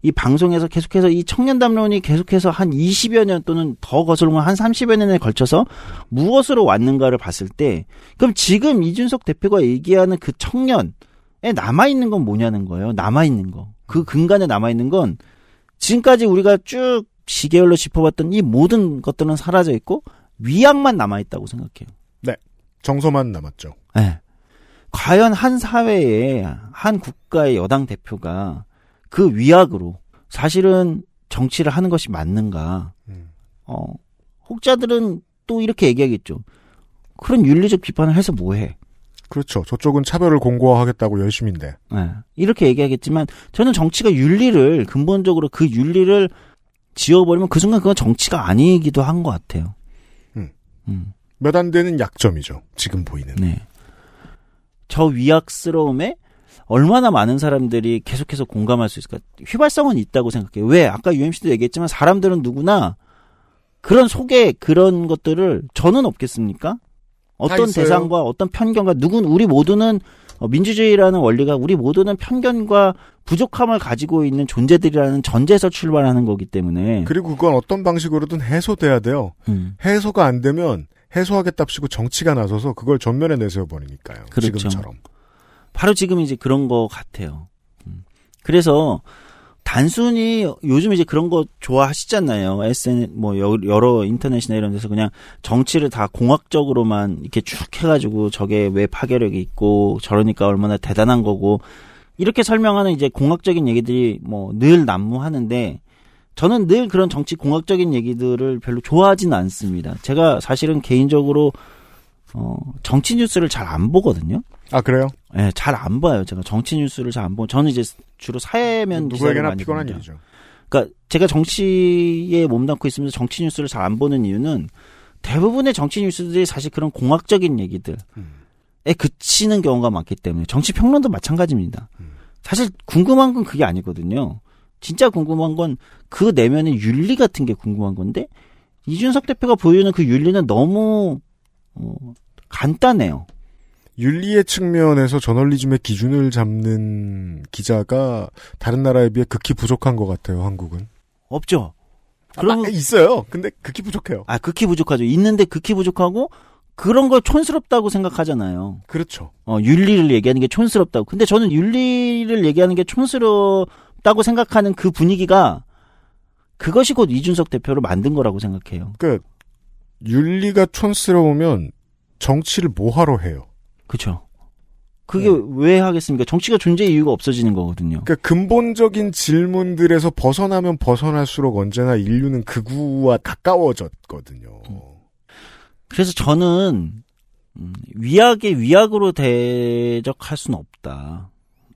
이 방송에서 계속해서 이 청년 담론이 계속해서 한 20여 년 또는 더 거슬면 한 30여 년에 걸쳐서 무엇으로 왔는가를 봤을 때 그럼 지금 이준석 대표가 얘기하는 그 청년에 남아 있는 건 뭐냐는 거예요. 남아 있는 거. 그 근간에 남아 있는 건 지금까지 우리가 쭉 시계열로 짚어봤던 이 모든 것들은 사라져 있고 위약만 남아있다고 생각해요. 정서만 남았죠. 예. 과연 한 사회에 한 국가의 여당 대표가 그 위약으로 사실은 정치를 하는 것이 맞는가? 음. 어, 혹자들은 또 이렇게 얘기하겠죠. 그런 윤리적 비판을 해서 뭐해? 그렇죠. 저쪽은 차별을 공고화하겠다고 열심인데. 예. 이렇게 얘기하겠지만 저는 정치가 윤리를 근본적으로 그 윤리를 지워버리면 그 순간 그건 정치가 아니기도 한 것 같아요. 음. 음. 몇안 되는 약점이죠. 지금 보이는. 네. 저 위약스러움에 얼마나 많은 사람들이 계속해서 공감할 수 있을까? 휘발성은 있다고 생각해요. 왜? 아까 UMC도 얘기했지만 사람들은 누구나 그런 속에 그런 것들을 저는 없겠습니까? 어떤. 대상과 어떤 편견과 누군 우리 모두는 어, 민주주의라는 원리가 우리 모두는 편견과 부족함을 가지고 있는 존재들이라는 전제에서 출발하는 거기 때문에 그리고 그건 어떤 방식으로든 해소돼야 돼요. 음, 해소가 안 되면 해소하겠답시고 정치가 나서서 그걸 전면에 내세워 버리니까요. 그렇죠. 지금처럼. 바로 지금 이제 그런 거 같아요. 음. 그래서 단순히 요즘 이제 그런 거 좋아하시잖아요. SN 뭐 여- 여러 인터넷이나 이런 데서 그냥 정치를 다 공학적으로만 이렇게 쭉 해가지고 저게 왜 파괴력이 있고 저러니까 얼마나 대단한 거고 이렇게 설명하는 이제 공학적인 얘기들이 뭐 늘 난무하는데 저는 늘 그런 정치 공학적인 얘기들을 별로 좋아하지는 않습니다. 제가 사실은 개인적으로 어 정치 뉴스를 잘 안 보거든요. 아 그래요? 예, 잘 안 봐요. 제가 정치 뉴스를 잘 안 보고 저는 이제 주로 사회면 누구에게나 피곤한 봅니다. 일이죠. 그러니까 제가 정치에 몸담고 있으면서 정치 뉴스를 잘 안 보는 이유는 대부분의 정치 뉴스들이 사실 그런 공학적인 얘기들에 그치는 경우가 많기 때문에 정치 평론도 마찬가지입니다. 사실 궁금한 건 그게 아니거든요. 진짜 궁금한 건 그 내면의 윤리 같은 게 궁금한 건데 이준석 대표가 보여주는 그 윤리는 너무 어, 간단해요. 윤리의 측면에서 저널리즘의 기준을 잡는 기자가 다른 나라에 비해 극히 부족한 것 같아요. 한국은. 없죠. 그럼 있어요. 근데 극히 부족해요. 아, 극히 부족하죠. 있는데 극히 부족하고 그런 걸 촌스럽다고 생각하잖아요. 그렇죠. 어, 윤리를 얘기하는 게 촌스럽다고. 근데 저는 윤리를 얘기하는 게 촌스럽다고 생각하는 그 분위기가 그것이 곧 이준석 대표를 만든 거라고 생각해요. 그 윤리가 촌스러우면 정치를 뭐하러 해요? 그렇죠. 그게 왜 하겠습니까? 정치가 존재 이유가 없어지는 거거든요. 그러니까 근본적인 질문들에서 벗어나면 벗어날수록 언제나 인류는 극우와 가까워졌거든요. 그래서 저는 음, 위약에 위약으로 대적할 수는 없다.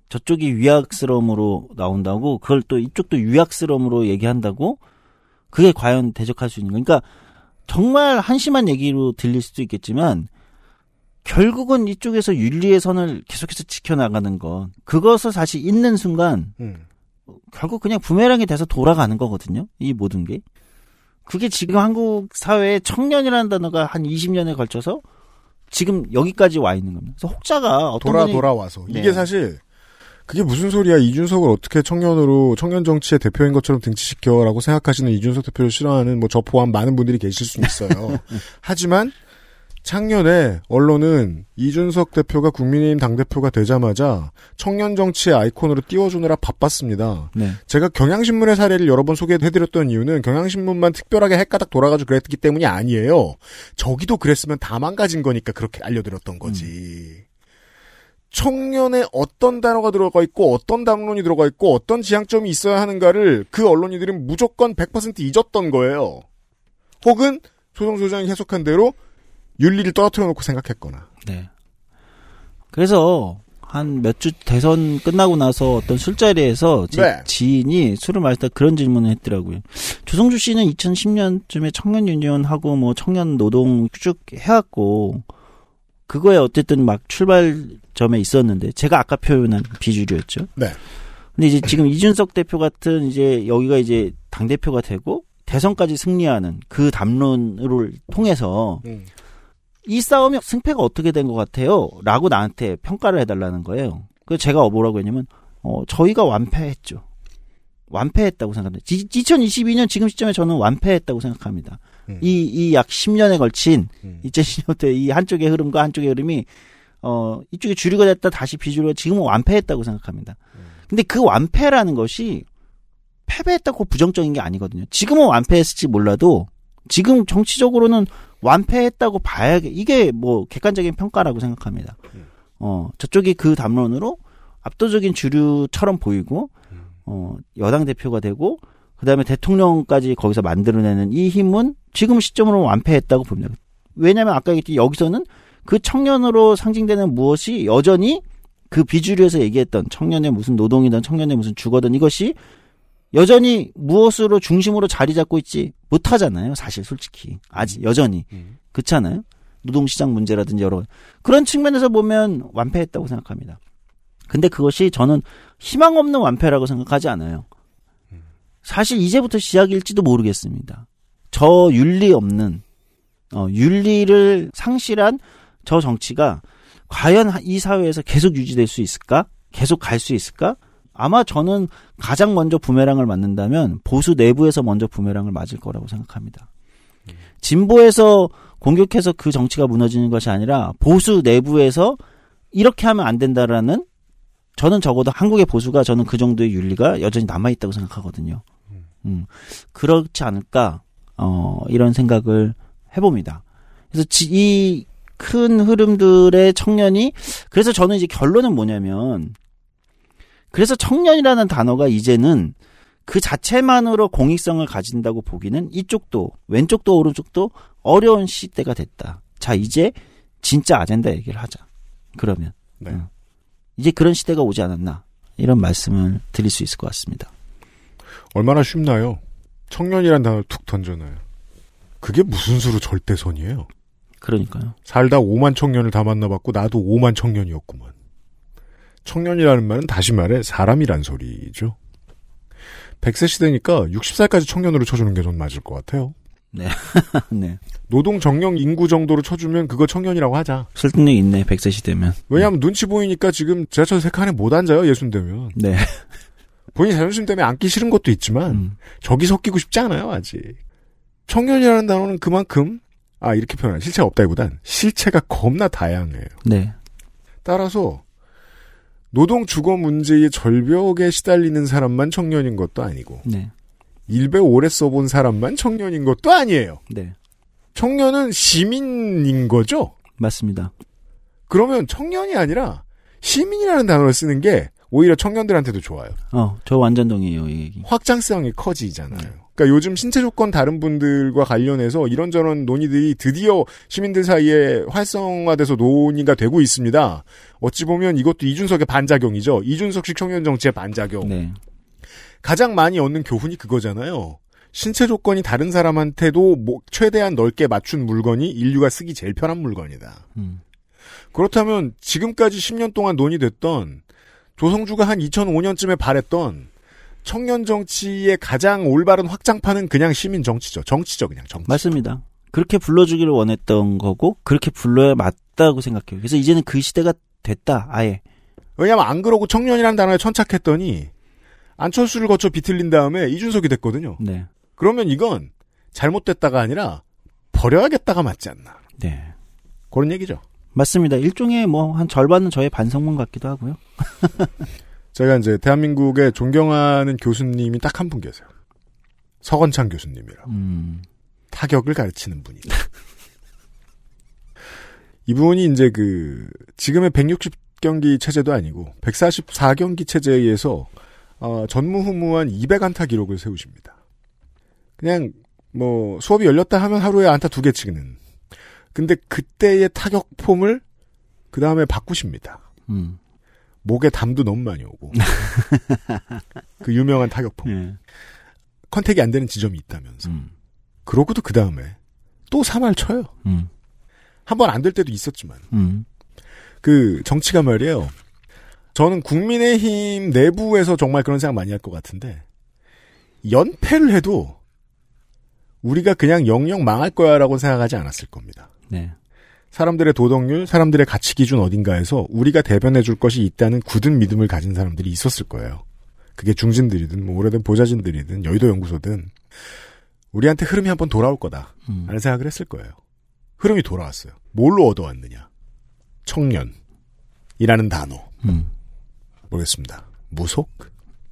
저쪽이 위약스러움으로 나온다고 그걸 또 이쪽도 위약스러움으로 얘기한다고 그게 과연 대적할 수 있는 가 그러니까 정말 한심한 얘기로 들릴 수도 있겠지만 결국은 이쪽에서 윤리의 선을 계속해서 지켜나가는 것 그것을 사실 잊는 순간 음. 결국 그냥 부메랑이 돼서 돌아가는 거거든요. 이 모든 게. 그게 지금 한국 사회에 청년이라는 단어가 한 20년에 걸쳐서 지금 여기까지 와 있는 겁니다. 그래서 혹자가 어떤 돌아 분이- 돌아와서 네. 이게 사실 그게 무슨 소리야 이준석을 어떻게 청년으로 청년 정치의 대표인 것처럼 등치시켜라고 생각하시는 이준석 대표를 싫어하는 뭐 저 포함 많은 분들이 계실 수 있어요. 하지만 작년에 언론은 이준석 대표가 국민의힘 당대표가 되자마자 청년 정치의 아이콘으로 띄워주느라 바빴습니다. 네. 제가 경향신문의 사례를 여러 번 소개해드렸던 이유는 경향신문만 특별하게 헷가닥 돌아가지고 그랬기 때문이 아니에요. 저기도 그랬으면 다 망가진 거니까 그렇게 알려드렸던 거지. 청년에 어떤 단어가 들어가 있고 어떤 담론이 들어가 있고 어떤 지향점이 있어야 하는가를 그 언론이들은 무조건 100% 잊었던 거예요. 혹은 소정 소장이 해석한 대로 윤리를 떨어뜨려 놓고 생각했거나. 네. 그래서 한 몇 주 대선 끝나고 나서 어떤 술자리에서 제 네. 지인이 술을 마시다 그런 질문을 했더라고요. 조성주 씨는 2010년쯤에 청년 유니언하고 뭐 청년 노동 쭉 해왔고 그거에 어쨌든 막 출발점에 있었는데 제가 아까 표현한 비주류였죠. 네. 근데 이제 지금 이준석 대표 같은 이제 여기가 이제 당 대표가 되고 대선까지 승리하는 그 담론을 통해서 음. 이 싸움이 승패가 어떻게 된 것 같아요? 라고 나한테 평가를 해달라는 거예요. 그래서 제가 뭐라고 했냐면, 어, 저희가 완패했죠. 완패했다고 생각합니다. 2022년 지금 시점에 저는 완패했다고 생각합니다. 음. 이, 이 약 10년에 걸친 음. 2010년대 이 한쪽의 흐름과 한쪽의 흐름이, 어, 이쪽이 주류가 됐다 다시 비주류가 지금은 완패했다고 생각합니다. 근데 그 완패라는 것이 패배했다고 부정적인 게 아니거든요. 지금은 완패했을지 몰라도 지금 정치적으로는 완패했다고 봐야 이게 뭐 객관적인 평가라고 생각합니다. 어 저쪽이 그 담론으로 압도적인 주류처럼 보이고 어 여당 대표가 되고 그다음에 대통령까지 거기서 만들어내는 이 힘은 지금 시점으로 완패했다고 봅니다. 왜냐하면 아까 얘기했듯이 여기서는 그 청년으로 상징되는 무엇이 여전히 그 비주류에서 얘기했던 청년의 무슨 노동이든 청년의 무슨 주거든 이것이 여전히 무엇으로 중심으로 자리 잡고 있지 못하잖아요. 사실 솔직히 아직 여전히 그렇잖아요. 노동시장 문제라든지 여러 그런 측면에서 보면 완패했다고 생각합니다. 근데 그것이 저는 희망 없는 완패라고 생각하지 않아요. 사실 이제부터 시작일지도 모르겠습니다. 저 윤리 없는 어, 윤리를 상실한 저 정치가 과연 이 사회에서 계속 유지될 수 있을까? 계속 갈 수 있을까? 아마 저는 가장 먼저 부메랑을 맞는다면 보수 내부에서 먼저 부메랑을 맞을 거라고 생각합니다. 진보에서 공격해서 그 정치가 무너지는 것이 아니라 보수 내부에서 이렇게 하면 안 된다라는 저는 적어도 한국의 보수가 저는 그 정도의 윤리가 여전히 남아 있다고 생각하거든요. 음, 그렇지 않을까 어 이런 생각을 해봅니다. 그래서 이 큰 흐름들의 청년이 그래서 저는 이제 결론은 뭐냐면 그래서 청년이라는 단어가 이제는 그 자체만으로 공익성을 가진다고 보기는 이쪽도 왼쪽도 오른쪽도 어려운 시대가 됐다. 자 이제 진짜 아젠다 얘기를 하자. 그러면 네. 음. 이제 그런 시대가 오지 않았나 이런 말씀을 드릴 수 있을 것 같습니다. 얼마나 쉽나요? 청년이란 단어를 툭 던져놔요. 그게 무슨 수로 절대선이에요? 그러니까요. 살다 5만 청년을 다 만나봤고 나도 5만 청년이었구만. 청년이라는 말은 다시 말해 사람이란 소리죠. 100세 시대니까 60살까지 청년으로 쳐주는 게 전 맞을 것 같아요. 네. 네. 노동 정령 인구 정도로 쳐주면 그거 청년이라고 하자. 설득력 있네, 100세 시대면. 왜냐하면 눈치 보이니까 지금 지하철 세 칸에 못 앉아요, 예순 되면. 네. 본인 자존심 때문에 앉기 싫은 것도 있지만, 음. 저기 섞이고 싶지 않아요, 아직. 청년이라는 단어는 그만큼, 아, 이렇게 표현해. 실체가 없다기보단, 실체가 겁나 다양해요. 네. 따라서, 노동 주거 문제의 절벽에 시달리는 사람만 청년인 것도 아니고, 네. 일배 오래 써본 사람만 청년인 것도 아니에요. 네. 청년은 시민인 거죠? 맞습니다. 그러면 청년이 아니라 시민이라는 단어를 쓰는 게 오히려 청년들한테도 좋아요. 어, 저 완전 동의해요, 이 얘기. 확장성이 커지잖아요. 그러니까 요즘 신체 조건 다른 분들과 관련해서 이런저런 논의들이 드디어 시민들 사이에 활성화돼서 논의가 되고 있습니다. 어찌 보면 이것도 이준석의 반작용이죠. 이준석식 청년 정치의 반작용. 네. 가장 많이 얻는 교훈이 그거잖아요. 신체 조건이 다른 사람한테도 뭐 최대한 넓게 맞춘 물건이 인류가 쓰기 제일 편한 물건이다. 음. 그렇다면 지금까지 10년 동안 논의됐던 조성주가 한 2005년쯤에 발했던 청년 정치의 가장 올바른 확장판은 그냥 시민 정치죠. 정치죠, 그냥 정치. 맞습니다. 그렇게 불러주기를 원했던 거고, 그렇게 불러야 맞다고 생각해요. 그래서 이제는 그 시대가 됐다, 아예. 왜냐면 안 그러고 청년이라는 단어에 천착했더니 안철수를 거쳐 비틀린 다음에 이준석이 됐거든요. 네. 그러면 이건 잘못됐다가 아니라 버려야겠다가 맞지 않나. 네. 그런 얘기죠. 맞습니다. 일종의 뭐, 한 절반은 저의 반성문 같기도 하고요. 제가 이제 대한민국에 존경하는 교수님이 딱 한 분 계세요. 서건창 교수님이라고. 음. 타격을 가르치는 분이다. 이분이 이제 그 지금의 160경기 체제도 아니고 144경기 체제에 의해서 어, 전무후무한 200안타 기록을 세우십니다. 그냥 뭐 수업이 열렸다 하면 하루에 안타 두 개 치는. 근데 그때의 타격 폼을 그 다음에 바꾸십니다. 음. 목에 담도 너무 많이 오고 그 유명한 타격폼 예. 컨택이 안 되는 지점이 있다면서 음. 그러고도 그 다음에 또 3할 쳐요. 음. 한번 안 될 때도 있었지만 음. 그 정치가 말이에요. 저는 국민의힘 내부에서 정말 그런 생각 많이 할 것 같은데 연패를 해도 우리가 그냥 영영 망할 거야라고 생각하지 않았을 겁니다. 네. 사람들의 도덕률, 사람들의 가치 기준 어딘가에서 우리가 대변해 줄 것이 있다는 굳은 믿음을 가진 사람들이 있었을 거예요. 그게 중진들이든 뭐 오래된 보좌진들이든 여의도 연구소든 우리한테 흐름이 한번 돌아올 거다. 음. 라는 생각을 했을 거예요. 흐름이 돌아왔어요. 뭘로 얻어왔느냐? 청년이라는 단어. 음. 모르겠습니다. 무속?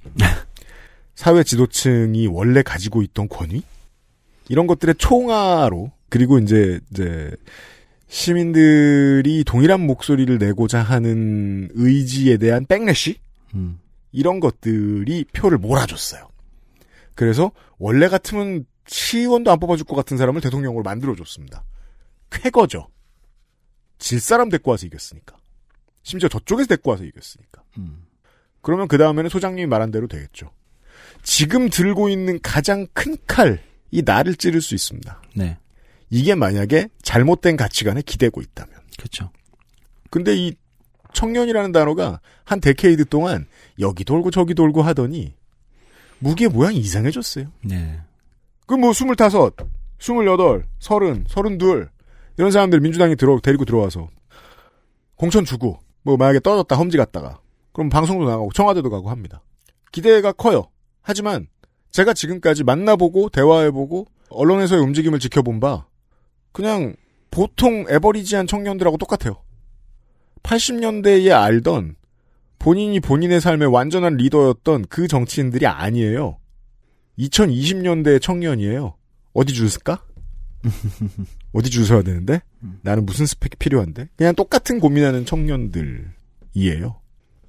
사회 지도층이 원래 가지고 있던 권위? 이런 것들의 총화로 그리고 이제 이제 시민들이 동일한 목소리를 내고자 하는 의지에 대한 백래시 음. 이런 것들이 표를 몰아줬어요. 그래서 원래 같으면 시의원도 안 뽑아줄 것 같은 사람을 대통령으로 만들어줬습니다. 쾌거죠. 질 사람 데리고 와서 이겼으니까. 심지어 저쪽에서 데리고 와서 이겼으니까. 음. 그러면 그 다음에는 소장님이 말한 대로 되겠죠. 지금 들고 있는 가장 큰 칼이 나를 찌를 수 있습니다. 네. 이게 만약에 잘못된 가치관에 기대고 있다면. 그렇죠. 근데 이 청년이라는 단어가 한 decade 동안 여기 돌고 저기 돌고 하더니 무게 모양이 이상해졌어요. 네. 그 뭐 스물다섯, 스물여덟, 서른, 서른둘 이런 사람들 민주당이 들어 데리고 들어와서 공천 주고 뭐 만약에 떨어졌다 험지 갔다가 그럼 방송도 나가고 청와대도 가고 합니다. 기대가 커요. 하지만 제가 지금까지 만나보고 대화해보고 언론에서의 움직임을 지켜본 바 그냥 보통 에버리지한 청년들하고 똑같아요. 80년대에 알던 본인이 본인의 삶의 완전한 리더였던 그 정치인들이 아니에요. 2020년대 청년이에요. 어디 줄 쓸까? 어디 줄 서야 되는데? 나는 무슨 스펙이 필요한데? 그냥 똑같은 고민하는 청년들이에요.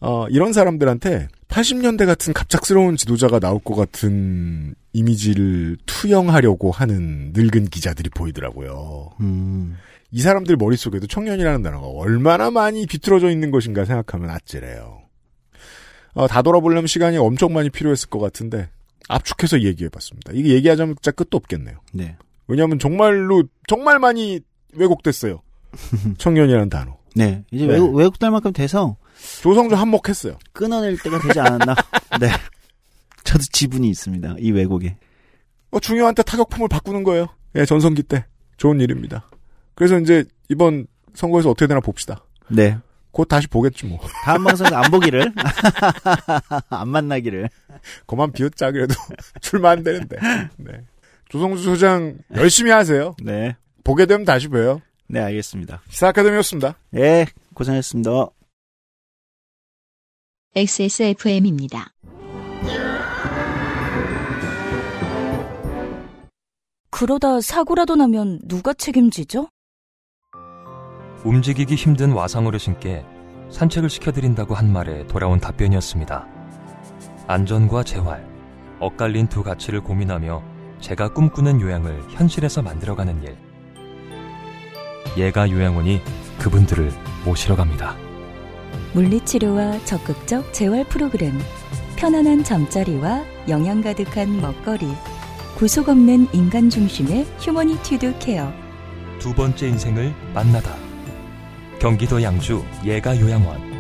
어, 이런 사람들한테 80년대 같은 갑작스러운 지도자가 나올 것 같은 이미지를 투영하려고 하는 늙은 기자들이 보이더라고요. 음. 이 사람들 머릿속에도 청년이라는 단어가 얼마나 많이 비틀어져 있는 것인가 생각하면 아찔해요. 어, 다 돌아보려면 시간이 엄청 많이 필요했을 것 같은데 압축해서 얘기해봤습니다. 이게 얘기하자면 진짜 끝도 없겠네요. 네. 왜냐하면 정말로 정말 많이 왜곡됐어요. 청년이라는 단어. 네. 이제 네. 외국, 외국될 만큼 돼서 조성조 한몫했어요. 끊어낼 때가 되지 않았나. 네. 저도 지분이 있습니다. 이 왜곡에. 어, 중요한 때 타격품을 바꾸는 거예요. 예, 전성기 때 좋은 일입니다. 그래서 이제 이번 선거에서 어떻게 되나 봅시다. 네. 곧 다시 보겠지 뭐. 다음 방송에서 안 보기를. 안 만나기를. 그만 비웃자 그래도 출마 안 되는데. 네. 조성주 소장 열심히 하세요. 네. 보게 되면 다시 봬요. 네, 알겠습니다. 시사 아카데미였습니다. 네, 고생했습니다. XSFM입니다. 그러다 사고라도 나면 누가 책임지죠? 움직이기 힘든 와상 어르신께 산책을 시켜드린다고 한 말에 돌아온 답변이었습니다. 안전과 재활, 엇갈린 두 가치를 고민하며 제가 꿈꾸는 요양을 현실에서 만들어가는 일. 예가 요양원이 그분들을 모시러 갑니다. 물리치료와 적극적 재활 프로그램, 편안한 잠자리와 영양 가득한 먹거리, 구속 없는 인간 중심의 humanitude care. 두 번째 인생을 만나다. 경기도 양주 예가 요양원.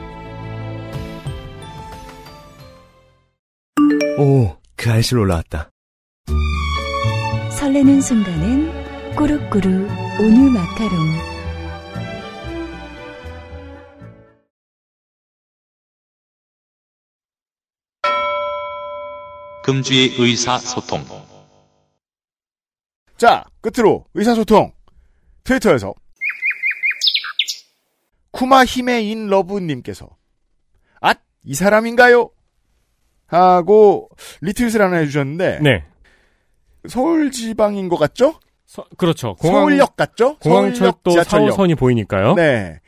오, 그알싫 올라왔다. 설레는 순간은 꾸룩꾸룩 온유 마카롱. 금주의 의사소통. 자, 끝으로 의사소통. 트위터에서 쿠마 히메인 러브님께서 앗! 이 사람인가요? 하고 리트윗을 하나 해주셨는데 네. 서울 지방인 것 같죠? 그렇죠. 서울역 같죠? 공항철도. 4호선이 보이니까요. 네.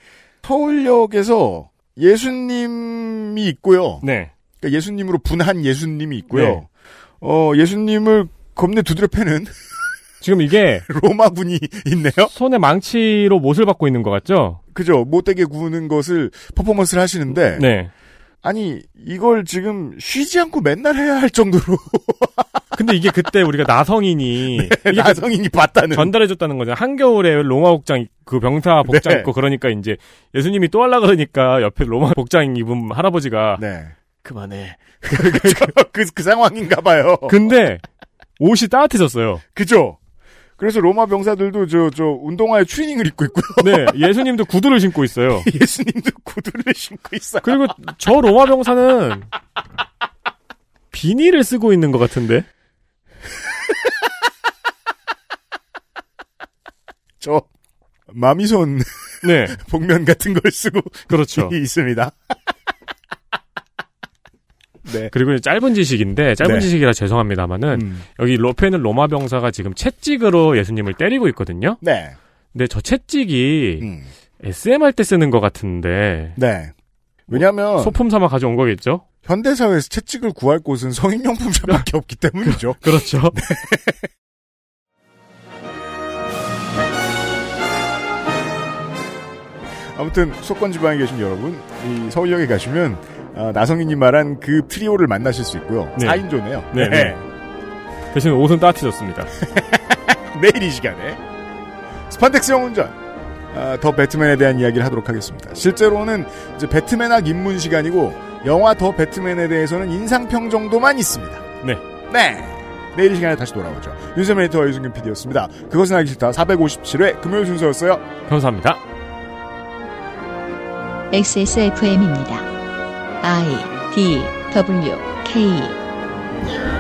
서울역에서 예수님이 있고요. 네. 그러니까 예수님으로 분한 예수님이 있고요. 네. 어, 예수님을 겁내 두드려 패는 지금 이게 로마군이 있네요. 손에 망치로 못을 받고 있는 것 같죠? 그죠. 못되게 구는 것을 퍼포먼스를 하시는데 네. 아니 이걸 지금 쉬지 않고 맨날 해야 할 정도로 근데 이게 그때 우리가 나성인이 이게 그 네, 나성인이 봤다는 전달해줬다는 거죠. 한겨울에 로마 복장 그 병사 복장 네. 입고 그러니까 이제 예수님이 또 하려 그러니까 옆에 로마 복장 입은 할아버지가 네. 그만해. 그, 그 상황인가 봐요. 근데 옷이 따뜻해졌어요. 그죠. 그래서 로마 병사들도 저, 저, 운동화에 추리닝을 입고 있고요. 네, 예수님도 구두를 신고 있어요. 예수님도 구두를 신고 있어요. 그리고 저 로마 병사는 비닐을 쓰고 있는 것 같은데. 저, 마미손 네. 복면 같은 걸 쓰고 그렇죠. 있습니다. 네. 그리고 짧은 지식인데 짧은 네. 지식이라 죄송합니다만은 음. 여기 로페는 로마 병사가 지금 채찍으로 예수님을 때리고 있거든요. 네. 근데 저 채찍이 음. SM 할 때 쓰는 것 같은데 네. 왜냐면 소품 삼아 가져온 거겠죠? 현대 사회에서 채찍을 구할 곳은 성인용품샵밖에 없기 때문이죠. 그렇죠. 아무튼 수도권 지방에 계신 여러분, 이 서울역에 가시면 어, 나성인님 말한 그 트리오를 만나실 수 있고요. 네. 4인조네요. 네, 네. 대신 옷은 따뜻해졌습니다. 내일 이 시간에 스판덱스 영웅전 아, 더 배트맨에 대한 이야기를 하도록 하겠습니다. 실제로는 이제 배트맨학 입문 시간이고 영화 더 배트맨에 대해서는 인상평 정도만 있습니다. 네. 네. 내일 이 시간에 다시 돌아오죠. 윤세민 에디터와 유승균 PD였습니다. 그것은 알기 싫다 457회 금요일 순서였어요. 감사합니다. XSFM입니다. I D W K